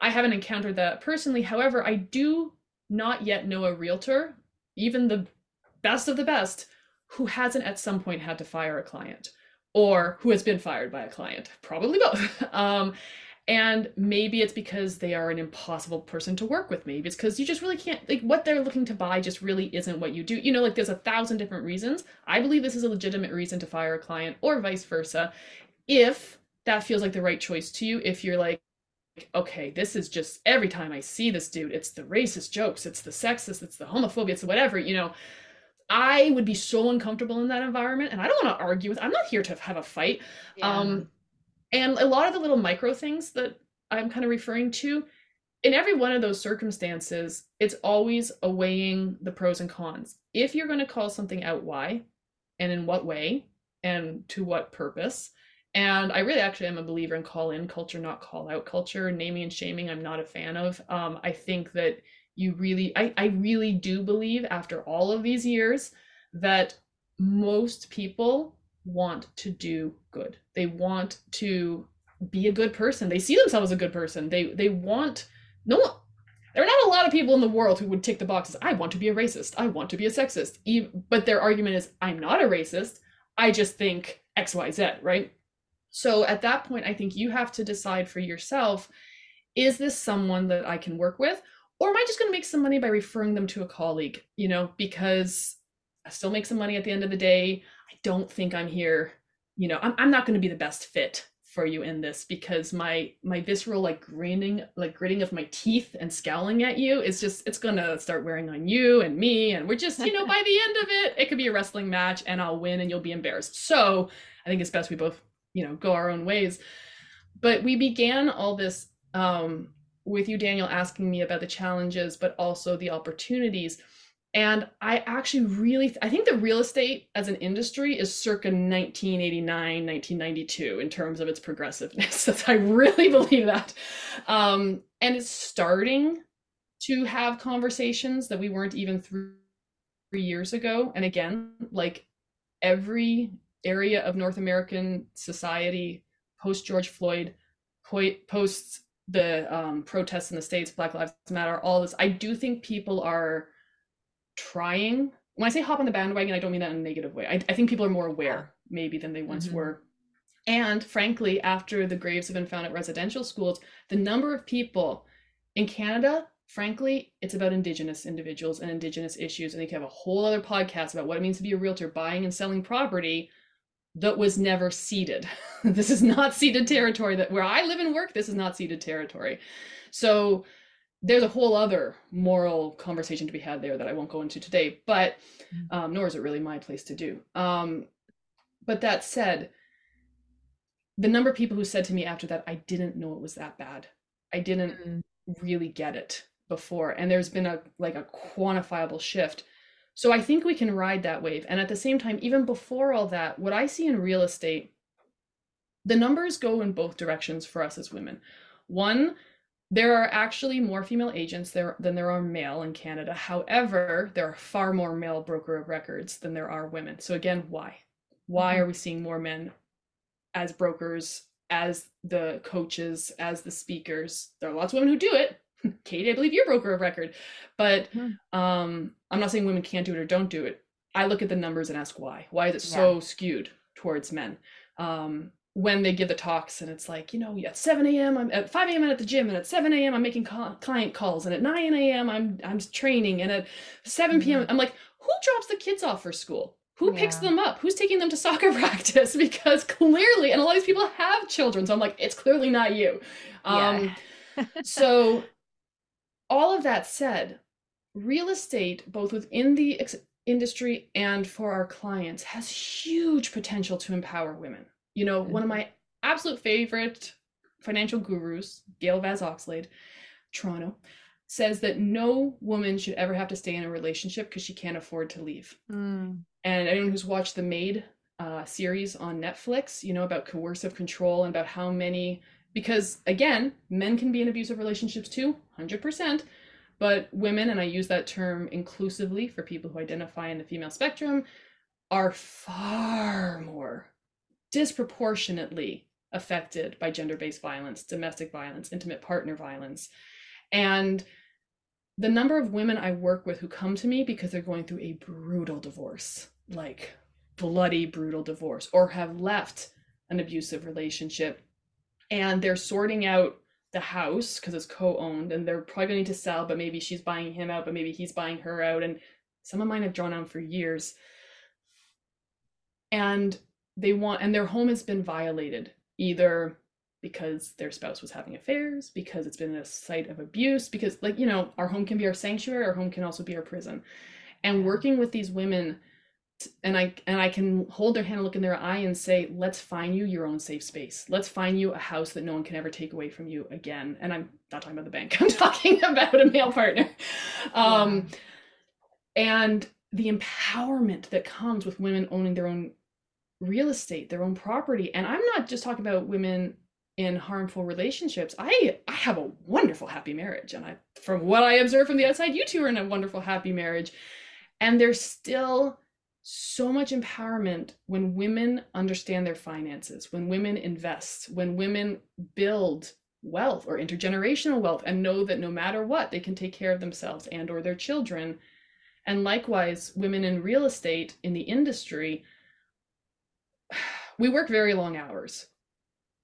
S1: I haven't encountered that personally. However, I do not yet know a realtor, even the best of the best, who hasn't at some point had to fire a client or who has been fired by a client. Probably both. um, and maybe it's because they are an impossible person to work with. Maybe it's because you just really can't like what they're looking to buy just really isn't what you do. You know like there's a thousand different reasons. I believe this is a legitimate reason to fire a client or vice versa if that feels like the right choice to you if you're like okay this is just every time i see this dude it's the racist jokes it's the sexist it's the homophobia it's whatever you know? I would be so uncomfortable in that environment and i don't want to argue with i'm not here to have a fight. Yeah. um and a lot of the little micro things that I'm kind of referring to, in every one of those circumstances, it's always a weighing the pros and cons. If you're going to call something out, why and in what way and to what purpose. And I really actually am a believer in call in culture, not call out culture. Naming and shaming, I'm not a fan of. Um, I think that you really, I, I really do believe after all of these years that most people want to do good. They want to be a good person. They see themselves as a good person. They they want no one there are not a lot of people in the world who would tick the boxes. I want to be a racist. I want to be a sexist. But their argument is, I'm not a racist. I just think XYZ, right? So at that point, I think you have to decide for yourself is this someone that I can work with? Or am I just going to make some money by referring them to a colleague? You know, because I still make some money at the end of the day. I don't think I'm here, you know, I'm, I'm not going to be the best fit for you in this because my my visceral like grinning like gritting of my teeth and scowling at you is just it's gonna start wearing on you and me and we're just you know by the end of it it could be a wrestling match and i'll win and you'll be embarrassed. So i think it's best we both you know go our own ways. But we began all this um with you daniel asking me about the challenges but also the opportunities and I actually really, I think the real estate as an industry is circa 1989, 1992 in terms of its progressiveness. I really believe that. Um, and it's starting to have conversations that we weren't even through three years ago. And again, like every area of North American society post George Floyd, post the um, protests in the States, Black Lives Matter, all this, I do think people are trying. When i say hop on the bandwagon i don't mean that in a negative way. I, I think people are more aware maybe than they once mm-hmm. were. And frankly after the graves have been found at residential schools the number of people in canada frankly it's about indigenous individuals and indigenous issues. And they can have a whole other podcast about what it means to be a realtor buying and selling property that was never ceded this is not ceded territory that where i live and work this is not ceded territory. So there's a whole other moral conversation to be had there that I won't go into today, but mm. um, nor is it really my place to do. Um, but that said, the number of people who said to me after that, I didn't know it was that bad. I didn't mm really get it before. And there's been a like a quantifiable shift. So I think we can ride that wave. And at the same time, even before all that, what I see in real estate, the numbers go in both directions for us as women. One, there are actually more female agents there than there are male in Canada. However, there are far more male broker of records than there are women. So again, why? Why mm-hmm. are we seeing more men as brokers, as the coaches, as the speakers? There are lots of women who do it. Katie, I believe you're broker of record. But mm-hmm. um, I'm not saying women can't do it or don't do it. I look at the numbers and ask why. Why is it yeah. so skewed towards men? Um, when they give the talks and it's like you know at 7 a.m i'm at 5 a.m i'm at the gym and at 7 a.m i'm making client calls and at 9 a.m i'm i'm training and at 7 p.m mm-hmm. i'm like who drops the kids off for school who yeah. picks them up who's taking them to soccer practice because clearly and a lot of these people have children so i'm like it's clearly not you um yeah. so all of that said real estate both within the ex- industry and for our clients has huge potential to empower women you know, one of my absolute favorite financial gurus, Gail Vaz Oxlade, Toronto, says that no woman should ever have to stay in a relationship because she can't afford to leave. Mm. And anyone who's watched the Maid uh, series on Netflix, you know, about coercive control and about how many, because again, men can be in abusive relationships too, 100%. But women, and I use that term inclusively for people who identify in the female spectrum, are far more disproportionately affected by gender based violence, domestic violence, intimate partner violence. And the number of women I work with who come to me because they're going through a brutal divorce, like bloody, brutal divorce, or have left an abusive relationship and they're sorting out the house because it's co-owned and they're probably going to sell but maybe she's buying him out but maybe he's buying her out and some of mine have drawn on for years and they want and their home has been violated either because their spouse was having affairs because it's been a site of abuse because like you know our home can be our sanctuary our home can also be our prison. And working with these women and i and i can hold their hand and look in their eye and say let's find you your own safe space. Let's find you a house that no one can ever take away from you again. And i'm not talking about the bank i'm talking about a male partner. Um yeah. and the empowerment that comes with women owning their own real estate, their own property. And I'm not just talking about women in harmful relationships. I I have a wonderful happy marriage and I from what I observe from the outside, you two are in a wonderful happy marriage. And there's still so much empowerment when women understand their finances, when women invest, when women build wealth or intergenerational wealth and know that no matter what they can take care of themselves and or their children and likewise women in real estate in the industry we work very long hours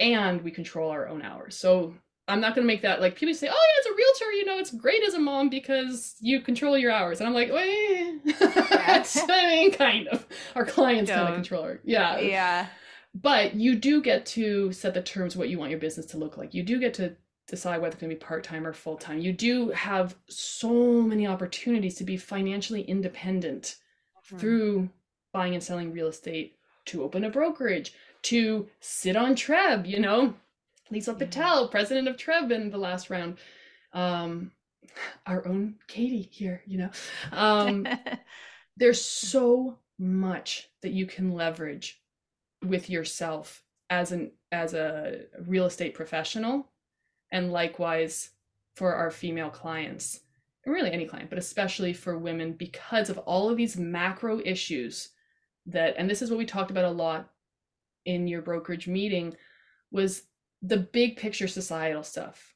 S1: and we control our own hours. So i'm not going to make that like people say oh yeah it's a realtor you know it's great as a mom because you control your hours. And i'm like wait i mean kind of. Our clients kind of control our yeah.
S4: Yeah.
S1: But you do get to set the terms what you want your business to look like. You do get to decide whether it's going to be part-time or full-time. You do have so many opportunities to be financially independent mm-hmm. through buying and selling real estate to open a brokerage to sit on treb you know? Lisa yeah. patel president of treb in the last round. Um our own katie here you know? Um there's so much that you can leverage with yourself as an as a real estate professional and likewise for our female clients and really any client but especially for women because of all of these macro issues that and this is what we talked about a lot in your brokerage meeting was the big picture societal stuff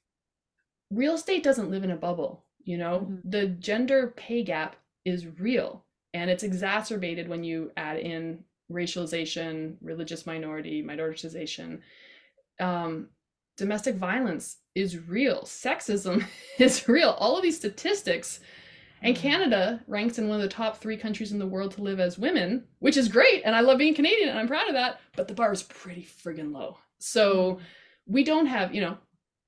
S1: real estate doesn't live in a bubble you know mm-hmm. the gender pay gap is real and it's exacerbated when you add in racialization, religious minority, minoritization. Um, domestic violence is real. Sexism is real. All of these statistics. And. Canada ranks in one of the top three countries in the world to live as women, which is great. And I love being Canadian and I'm proud of that. But the bar is pretty friggin' low. So we don't have, you know,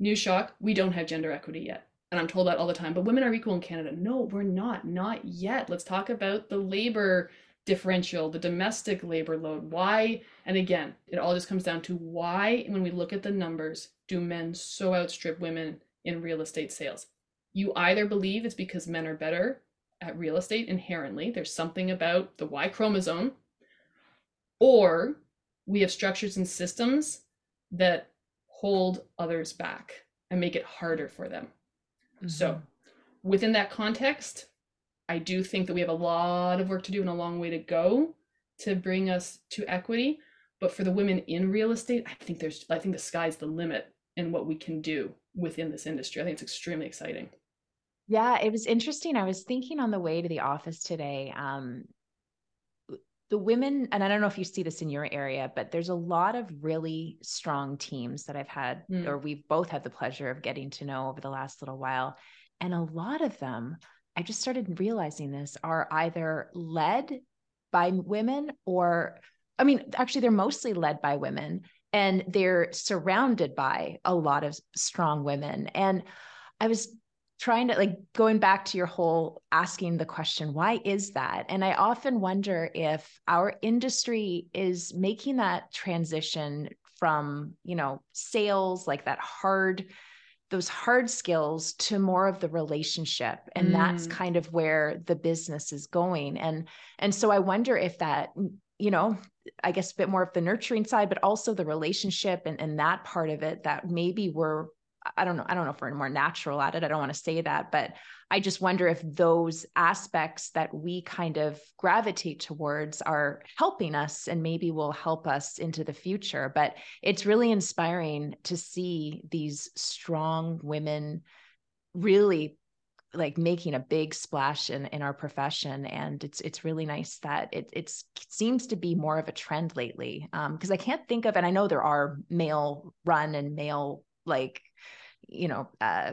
S1: news shock, we don't have gender equity yet. And I'm told that all the time. But women are equal in Canada. No, we're not. Not yet. Let's talk about the labor differential, the domestic labor load. Why? And again, it all just comes down to why, when we look at the numbers, do men so outstrip women in real estate sales? You either believe it's because men are better at real estate inherently, there's something about the Y chromosome, or we have structures and systems that hold others back and make it harder for them. Mm-hmm. So, within that context, I do think that we have a lot of work to do and a long way to go to bring us to equity. But for the women in real estate, I think there's I think the sky's the limit in what we can do within this industry. I think it's extremely exciting.
S4: Yeah, it was interesting. I was thinking on the way to the office today. Um, the women, and I don't know if you see this in your area, but there's a lot of really strong teams that I've had, mm. or we've both had the pleasure of getting to know over the last little while. And a lot of them I just started realizing this are either led by women or, I mean, actually, they're mostly led by women and they're surrounded by a lot of strong women. And I was trying to like going back to your whole asking the question why is that? And i often wonder if our industry is making that transition from you know sales like that hard those hard skills to more of the relationship. And mm. that's kind of where the business is going. And and so i wonder if that you know i guess a bit more of the nurturing side but also the relationship and, and that part of it that maybe we're I don't know. I don't know if we're more natural at it. I don't want to say that, but I just wonder if those aspects that we kind of gravitate towards are helping us and maybe will help us into the future. But it's really inspiring to see these strong women really like making a big splash in, in our profession and it's it's really nice that it it's seems to be more of a trend lately because um, i can't think of and i know there are male run and male like you know uh,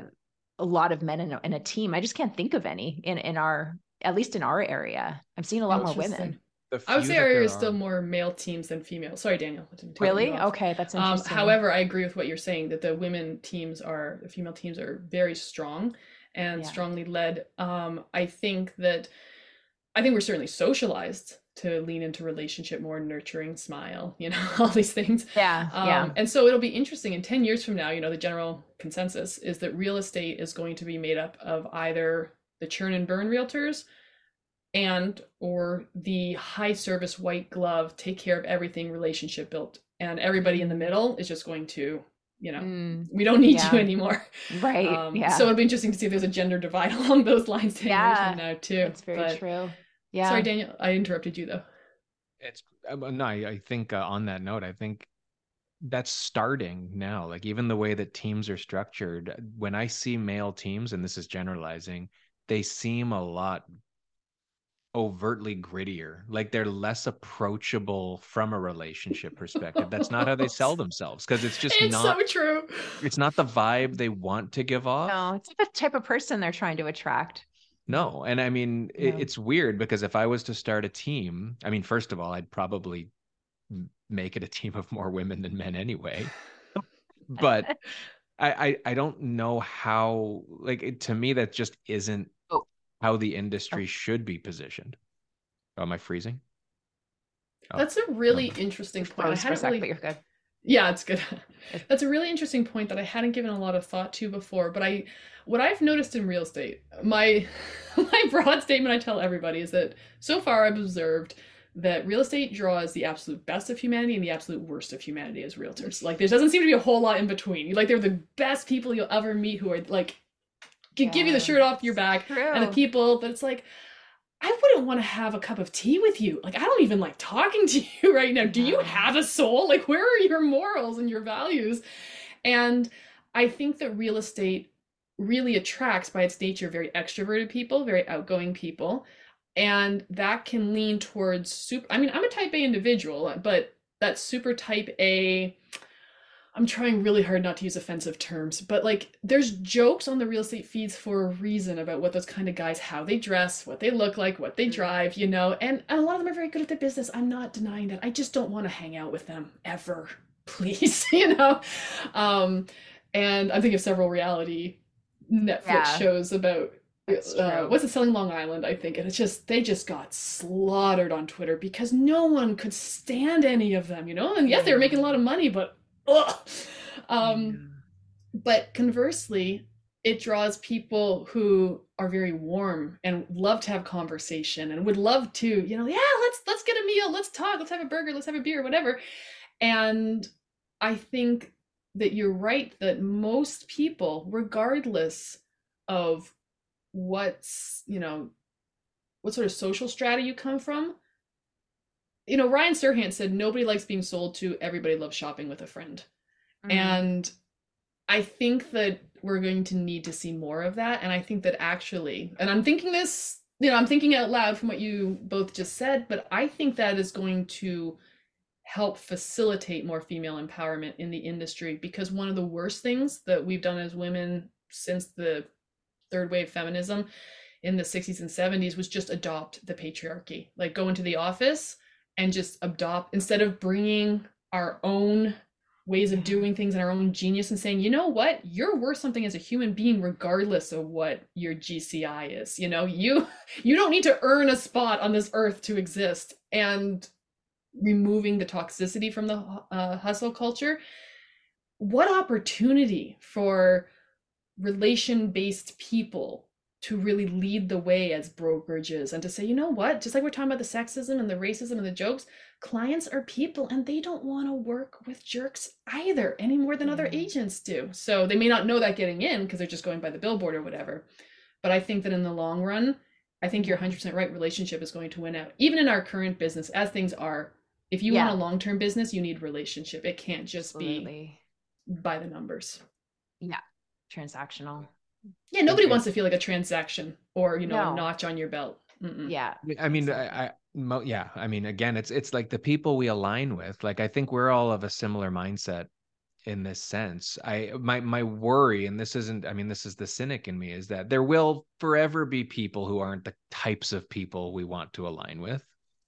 S4: a lot of men in a, in a, team. I just can't think of any in in our at least in our area. I'm seeing a lot more women.
S1: I would say our area is still more male teams than female. Sorry, Daniel.
S4: Really? Okay, that's um, interesting.
S1: Um, however, I agree with what you're saying that the women teams are the female teams are very strong and yeah. strongly led. Um, I think that I think we're certainly socialized to lean into relationship more nurturing smile you know all these things.
S4: Yeah um, yeah.
S1: and so it'll be interesting in 10 years from now you know the general consensus is that real estate is going to be made up of either the churn and burn realtors and or the high service white glove take care of everything relationship built. And everybody in the middle is just going to you know mm, we don't need yeah. you anymore.
S4: Right um, yeah.
S1: so it'll be interesting to see if there's a gender divide along those lines 10 yeah, years from now too.
S4: That's very but, true
S1: yeah. Sorry, Daniel, I interrupted you though.
S5: it's um, no, I, I think uh, on that note, I think that's starting now. Like even the way that teams are structured, when I see male teams, and this is generalizing, they seem a lot overtly grittier. Like they're less approachable from a relationship perspective. That's not how they sell themselves because it's just
S1: it's
S5: not
S1: so true.
S5: It's not the vibe they want to give off.
S4: No, it's the type of person they're trying to attract.
S5: No, and I mean it, it's weird because if I was to start a team, I mean, first of all, I'd probably make it a team of more women than men anyway. but I, I I don't know how like it, to me that just isn't oh. how the industry oh. should be positioned. Oh, am I freezing?
S1: Oh. That's a really interesting point. I hadn't really... but you're good. Yeah, it's good. That's a really interesting point that I hadn't given a lot of thought to before. But I, what I've noticed in real estate, my, my broad statement I tell everybody is that so far I've observed that real estate draws the absolute best of humanity and the absolute worst of humanity as realtors. Like there doesn't seem to be a whole lot in between. Like they're the best people you'll ever meet who are like can yeah, give you the shirt off your back, and the people that it's like I wouldn't want to have a cup of tea with you. Like, I don't even like talking to you right now. Do you have a soul? Like, where are your morals and your values? And I think that real estate really attracts, by its nature, very extroverted people, very outgoing people. And that can lean towards super. I mean, I'm a type A individual, but that super type A I'm trying really hard not to use offensive terms, but like there's jokes on the real estate feeds for a reason about what those kind of guys, how they dress, what they look like, what they mm-hmm. drive, you know, and, and a lot of them are very good at their business. I'm not denying that. I just don't want to hang out with them ever, please, you know. Um, and I'm thinking of several reality Netflix yeah. shows about uh, what's it selling Long Island, I think, and it's just they just got slaughtered on Twitter because no one could stand any of them, you know. And yes, they were making a lot of money, but Um, but conversely, it draws people who are very warm and love to have conversation and would love to, you know, yeah, let's let's get a meal, let's talk, let's have a burger, let's have a beer, whatever. And I think that you're right that most people, regardless of what's, you know, what sort of social strata you come from, you know, Ryan Serhant said nobody likes being sold to, everybody loves shopping with a friend. Mm-hmm. And I think that we're going to need to see more of that. And I think that actually, and I'm thinking this, you know, I'm thinking out loud from what you both just said, but I think that is going to help facilitate more female empowerment in the industry because one of the worst things that we've done as women since the third wave feminism in the 60s and 70s was just adopt the patriarchy like go into the office and just adopt instead of bringing our own ways of doing things and our own genius and saying, you know what, you're worth something as a human being regardless of what your GCI is. You know, you you don't need to earn a spot on this earth to exist. And removing the toxicity from the uh, hustle culture, what opportunity for relation-based people to really lead the way as brokerages and to say, you know what, just like we're talking about the sexism and the racism and the jokes, clients are people and they don't want to work with jerks either any more than other mm. agents do. So they may not know that getting in because they're just going by the billboard or whatever. But I think that in the long run, I think you're 100% right. Relationship is going to win out. Even in our current business, as things are, if you yeah. want a long term business, you need relationship. It can't just Absolutely. be by the numbers.
S4: Yeah. Transactional.
S1: Yeah, nobody okay. wants to feel like a transaction or you know no. a notch on your belt.
S4: Mm-mm. Yeah,
S5: I mean, I, I yeah, I mean, again, it's it's like the people we align with. Like, I think we're all of a similar mindset in this sense. I my my worry, and this isn't, I mean, this is the cynic in me, is that there will forever be people who aren't the types of people we want to align with,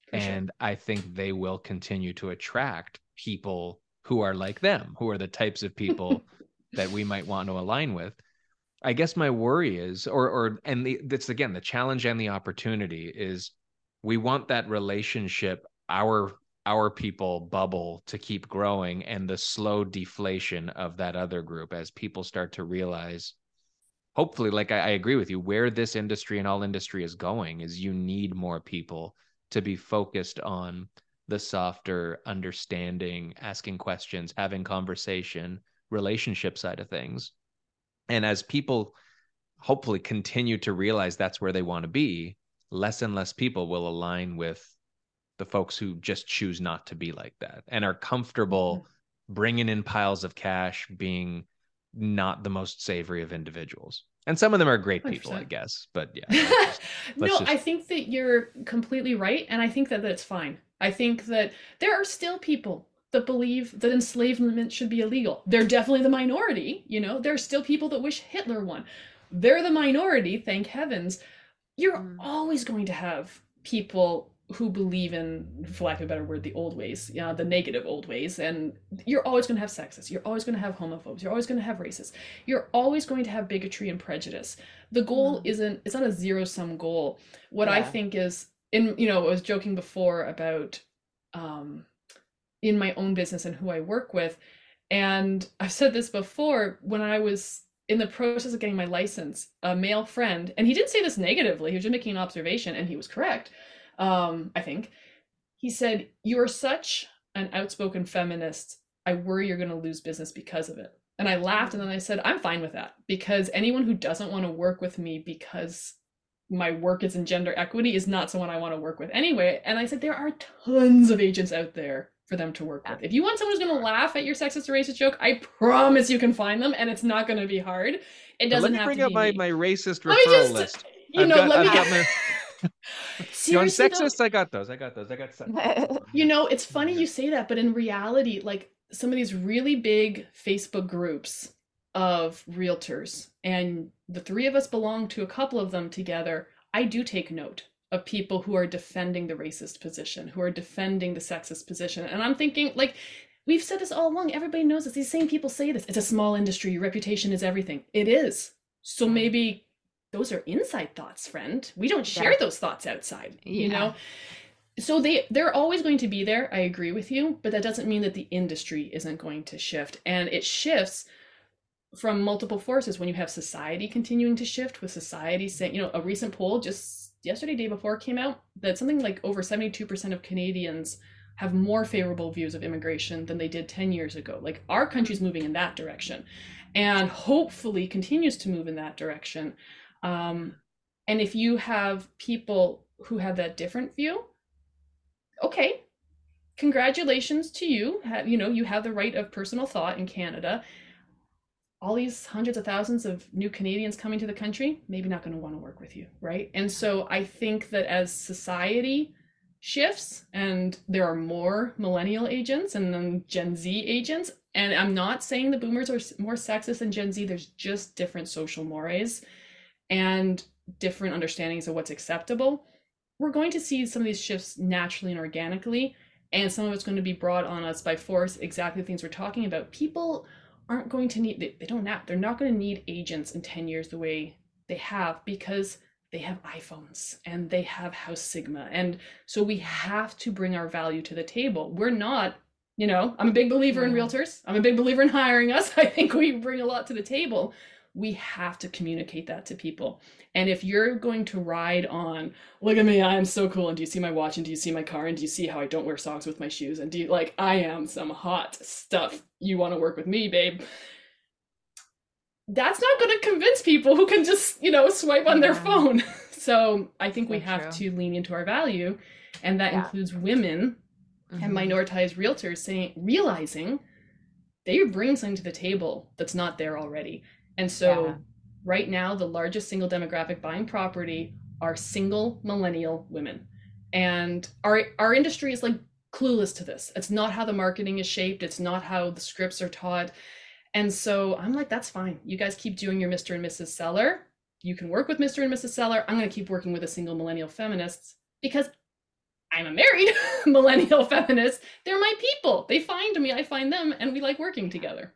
S5: For and sure. I think they will continue to attract people who are like them, who are the types of people that we might want to align with. I guess my worry is, or or and the that's again the challenge and the opportunity is we want that relationship, our our people bubble to keep growing and the slow deflation of that other group as people start to realize hopefully like I, I, agree with you where this industry and all industry is going is you need more people to be focused on the softer understanding asking questions having conversation relationship side of things and as people hopefully continue to realize that's where they want to be, less and less people will align with the folks who just choose not to be like that and are comfortable mm-hmm. bringing in piles of cash being not the most savory of individuals and some of them are great people 100%. i guess but yeah
S1: just, no just... i think that you're completely right and i think that that's fine i think that there are still people that believe that enslavement should be illegal they're definitely the minority you know there are still people that wish hitler won they're the minority thank heavens you're mm. always going to have people who believe in, for lack of a better word, the old ways, you know, the negative old ways. And you're always going to have sexists. You're always going to have homophobes. You're always going to have racists. You're always going to have bigotry and prejudice. The goal mm. isn't, it's not a zero sum goal. What yeah. I think is, in, you know, I was joking before about um, in my own business and who I work with. And I've said this before when I was in the process of getting my license, a male friend, and he didn't say this negatively, he was just making an observation, and he was correct um, I think. He said, You are such an outspoken feminist. I worry you're going to lose business because of it. And I laughed and then I said, I'm fine with that because anyone who doesn't want to work with me because my work is in gender equity is not someone I want to work with anyway. And I said, there are tons of agents out there for them to work with. If you want someone who's going to laugh at your sexist or racist joke, I promise you can find them and it's not going to be hard. It doesn't
S5: let me
S1: bring
S5: up
S1: my,
S5: my racist referral just, list.
S1: You I've know, got, let I've me.
S5: you on sexist? Though, I got those. I got those. I got
S1: sexist. You know, it's funny you say that, but in reality, like some of these really big Facebook groups of realtors, and the three of us belong to a couple of them together, I do take note of people who are defending the racist position, who are defending the sexist position. And I'm thinking, like, we've said this all along. Everybody knows this. These same people say this. It's a small industry. Your reputation is everything. It is. So maybe those are inside thoughts friend we don't share yeah. those thoughts outside yeah. you know so they they're always going to be there i agree with you but that doesn't mean that the industry isn't going to shift and it shifts from multiple forces when you have society continuing to shift with society saying you know a recent poll just yesterday day before came out that something like over 72% of canadians have more favorable views of immigration than they did 10 years ago like our country's moving in that direction and hopefully continues to move in that direction um, and if you have people who have that different view, okay, congratulations to you. You know, you have the right of personal thought in Canada. All these hundreds of thousands of new Canadians coming to the country, maybe not going to want to work with you, right? And so I think that as society shifts and there are more millennial agents and then Gen Z agents, and I'm not saying the boomers are more sexist than Gen Z, there's just different social mores and different understandings of what's acceptable, we're going to see some of these shifts naturally and organically. And some of it's going to be brought on us by force, exactly the things we're talking about. People aren't going to need, they, they don't have, they're not going to need agents in 10 years the way they have because they have iPhones and they have House Sigma. And so we have to bring our value to the table. We're not, you know, I'm a big believer in realtors. I'm a big believer in hiring us. I think we bring a lot to the table we have to communicate that to people. And if you're going to ride on, look at me, I am so cool, and do you see my watch, and do you see my car, and do you see how I don't wear socks with my shoes, and do you like, I am some hot stuff. You want to work with me, babe. That's not going to convince people who can just, you know, swipe on their phone. so I think we have true. to lean into our value, and that yeah. includes women mm-hmm. and minoritized realtors saying, realizing they bring something to the table that's not there already and so yeah. right now, the largest single demographic buying property are single millennial women. And our our industry is like clueless to this. It's not how the marketing is shaped, it's not how the scripts are taught. And so I'm like, that's fine. You guys keep doing your Mr. and Mrs. Seller. You can work with Mr. and Mrs. Seller. I'm going to keep working with the single millennial feminists because I'm a married millennial feminist. They're my people. They find me, I find them, and we like working together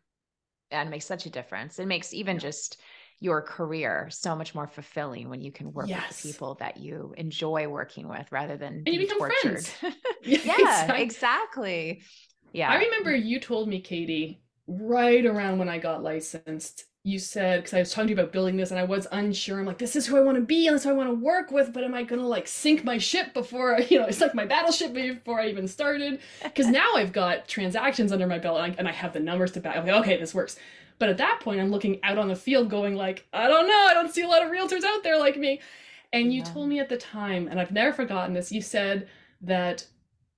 S4: and makes such a difference. It makes even just your career so much more fulfilling when you can work yes. with people that you enjoy working with rather than
S1: and you become tortured.
S4: friends. yeah, exactly. exactly. Yeah.
S1: I remember you told me, Katie, right around when I got licensed, you said because I was talking to you about building this and I was unsure. I'm like, this is who I want to be and this is who I want to work with, but am I gonna like sink my ship before I, you know, it's like my battleship before I even started? Because now I've got transactions under my belt and I, and I have the numbers to back. I'm like, okay, this works. But at that point, I'm looking out on the field, going like, I don't know, I don't see a lot of realtors out there like me. And you yeah. told me at the time, and I've never forgotten this. You said that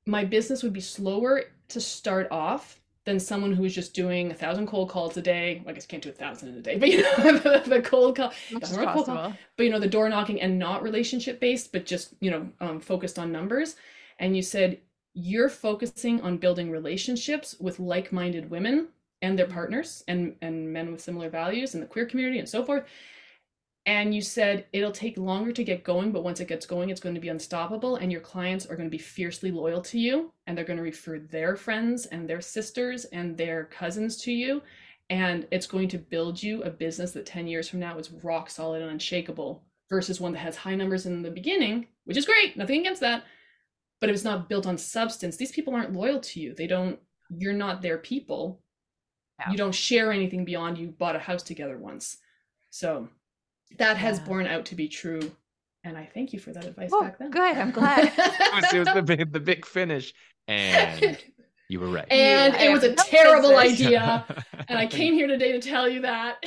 S1: my business would be slower to start off than someone who is just doing a thousand cold calls a day. Well, I guess you can't do a thousand in a day, but you know, the, the cold call, cold call, but you know, the door knocking and not relationship based, but just you know, um, focused on numbers. And you said you're focusing on building relationships with like-minded women and their partners and and men with similar values in the queer community and so forth and you said it'll take longer to get going but once it gets going it's going to be unstoppable and your clients are going to be fiercely loyal to you and they're going to refer their friends and their sisters and their cousins to you and it's going to build you a business that 10 years from now is rock solid and unshakable versus one that has high numbers in the beginning which is great nothing against that but if it's not built on substance these people aren't loyal to you. They don't you're not their people. You don't share anything beyond you bought a house together once. So that has yeah. borne out to be true and i thank you for that advice oh, back then
S4: good i'm glad
S5: it, was, it was the big the big finish and you were right
S1: and it was a terrible idea and i came here today to tell you that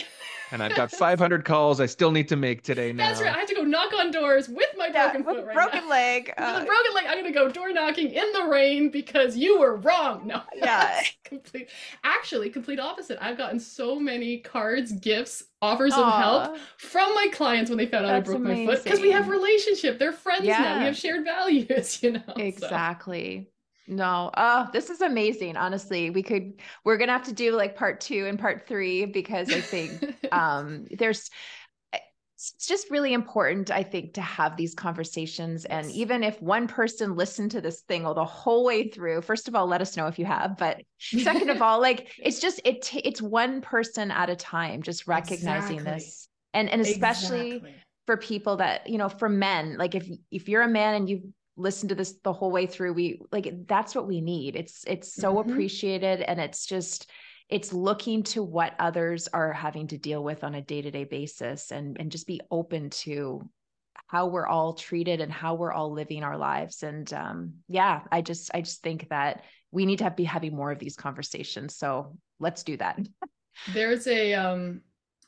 S5: and I've got 500 calls I still need to make today now.
S1: That's right. I have to go knock on doors with my yeah, broken foot right
S4: broken
S1: now.
S4: leg.
S1: Uh, with a broken leg, I'm gonna go door knocking in the rain because you were wrong. No,
S4: yeah,
S1: complete. Actually, complete opposite. I've gotten so many cards, gifts, offers Aww. of help from my clients when they found out I broke amazing. my foot because we have relationship. They're friends yeah. now. We have shared values. You know
S4: exactly. So. No, oh, this is amazing. Honestly, we could, we're going to have to do like part two and part three because I think um, there's, it's just really important, I think, to have these conversations. And even if one person listened to this thing all the whole way through, first of all, let us know if you have. But second of all, like it's just it it's one person at a time, just recognizing exactly. this, and and especially exactly. for people that you know, for men, like if if you're a man and you've listened to this the whole way through we like that's what we need it's it's so mm-hmm. appreciated and it's just it's looking to what others are having to deal with on a day-to-day basis and and just be open to how we're all treated and how we're all living our lives and um yeah i just i just think that we need to have, be having more of these conversations so let's do that
S1: there's a um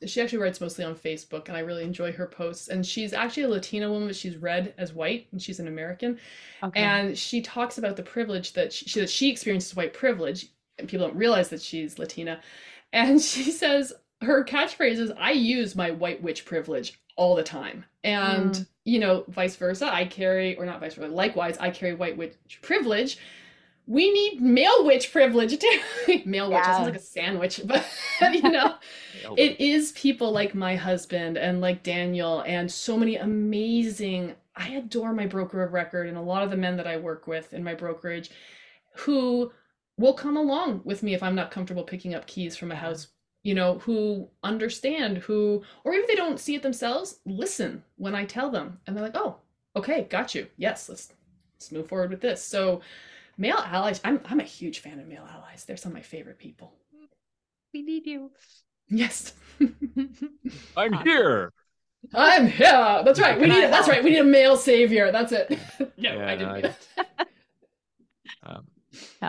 S1: she actually writes mostly on Facebook, and I really enjoy her posts. And she's actually a Latina woman, but she's read as white, and she's an American. Okay. And she talks about the privilege that she, that she experiences white privilege, and people don't realize that she's Latina. And she says her catchphrase is, "I use my white witch privilege all the time," and mm. you know, vice versa. I carry, or not vice versa. Likewise, I carry white witch privilege we need male witch privilege too. male witch, sounds like a sandwich, but you know, it is people like my husband and like Daniel and so many amazing. I adore my broker of record and a lot of the men that I work with in my brokerage who will come along with me if I'm not comfortable picking up keys from a house, you know, who understand, who, or even if they don't see it themselves, listen when I tell them. And they're like, oh, okay, got you. Yes, let's let's move forward with this. So male allies i'm i'm a huge fan of male allies. They're some of my favorite people.
S4: We need you.
S1: Yes.
S5: I'm here.
S1: I'm here. That's right. We need it that's right. We need a male savior. That's it. No yeah, i didn't no, mean
S5: I, um,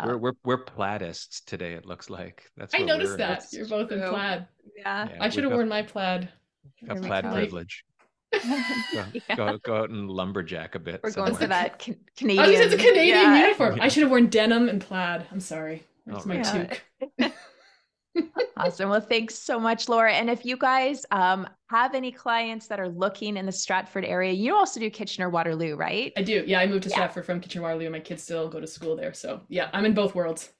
S5: we're we're we're plaidists today it looks like
S1: that's i noticed that you're both in plaid
S4: yeah,
S1: yeah i should have worn my plaid
S5: a plaid privilege go, yeah. go, go out and lumberjack a bit.
S4: We're somewhere. going to that can- Canadian.
S1: Oh, it's a Canadian yeah. uniform. I should have worn denim and plaid. I'm sorry. Where's my toque?
S4: awesome. Well, thanks so much, Laura. And if you guys um, have any clients that are looking in the Stratford area, you also do Kitchener Waterloo, right?
S1: I do. Yeah, I moved to Stratford from Kitchener Waterloo. My kids still go to school there. So yeah, I'm in both worlds.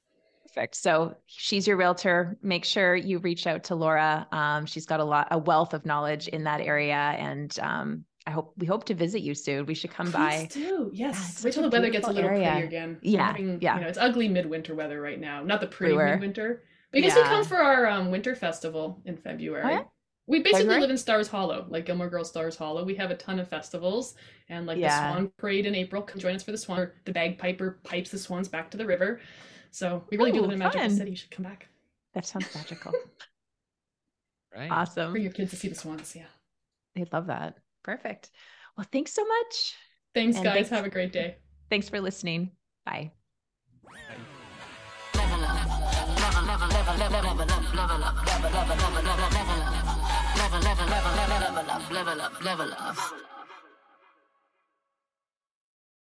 S4: Perfect. So she's your realtor. Make sure you reach out to Laura. Um, she's got a lot, a wealth of knowledge in that area, and um, I hope we hope to visit you soon. We should come Please by.
S1: Do yes. Yeah, Wait till the weather gets a little area. prettier again.
S4: Yeah, having, yeah.
S1: You know, it's ugly midwinter weather right now. Not the pretty midwinter. But you guys yeah. come for our um, winter festival in February. Oh, yeah? We basically February? live in Stars Hollow, like Gilmore Girls Stars Hollow. We have a ton of festivals and like yeah. the Swan Parade in April. Come join us for the Swan. The bagpiper pipes the swans back to the river. So we really Ooh, do live in a magical city. You should come back.
S4: That sounds magical.
S5: right.
S4: Awesome.
S1: For your kids to see the swans. Yeah.
S4: They'd love that. Perfect. Well, thanks so much.
S1: Thanks, and guys. Thanks, Have a great day.
S4: Thanks for listening. Bye. Level up, level up, level up.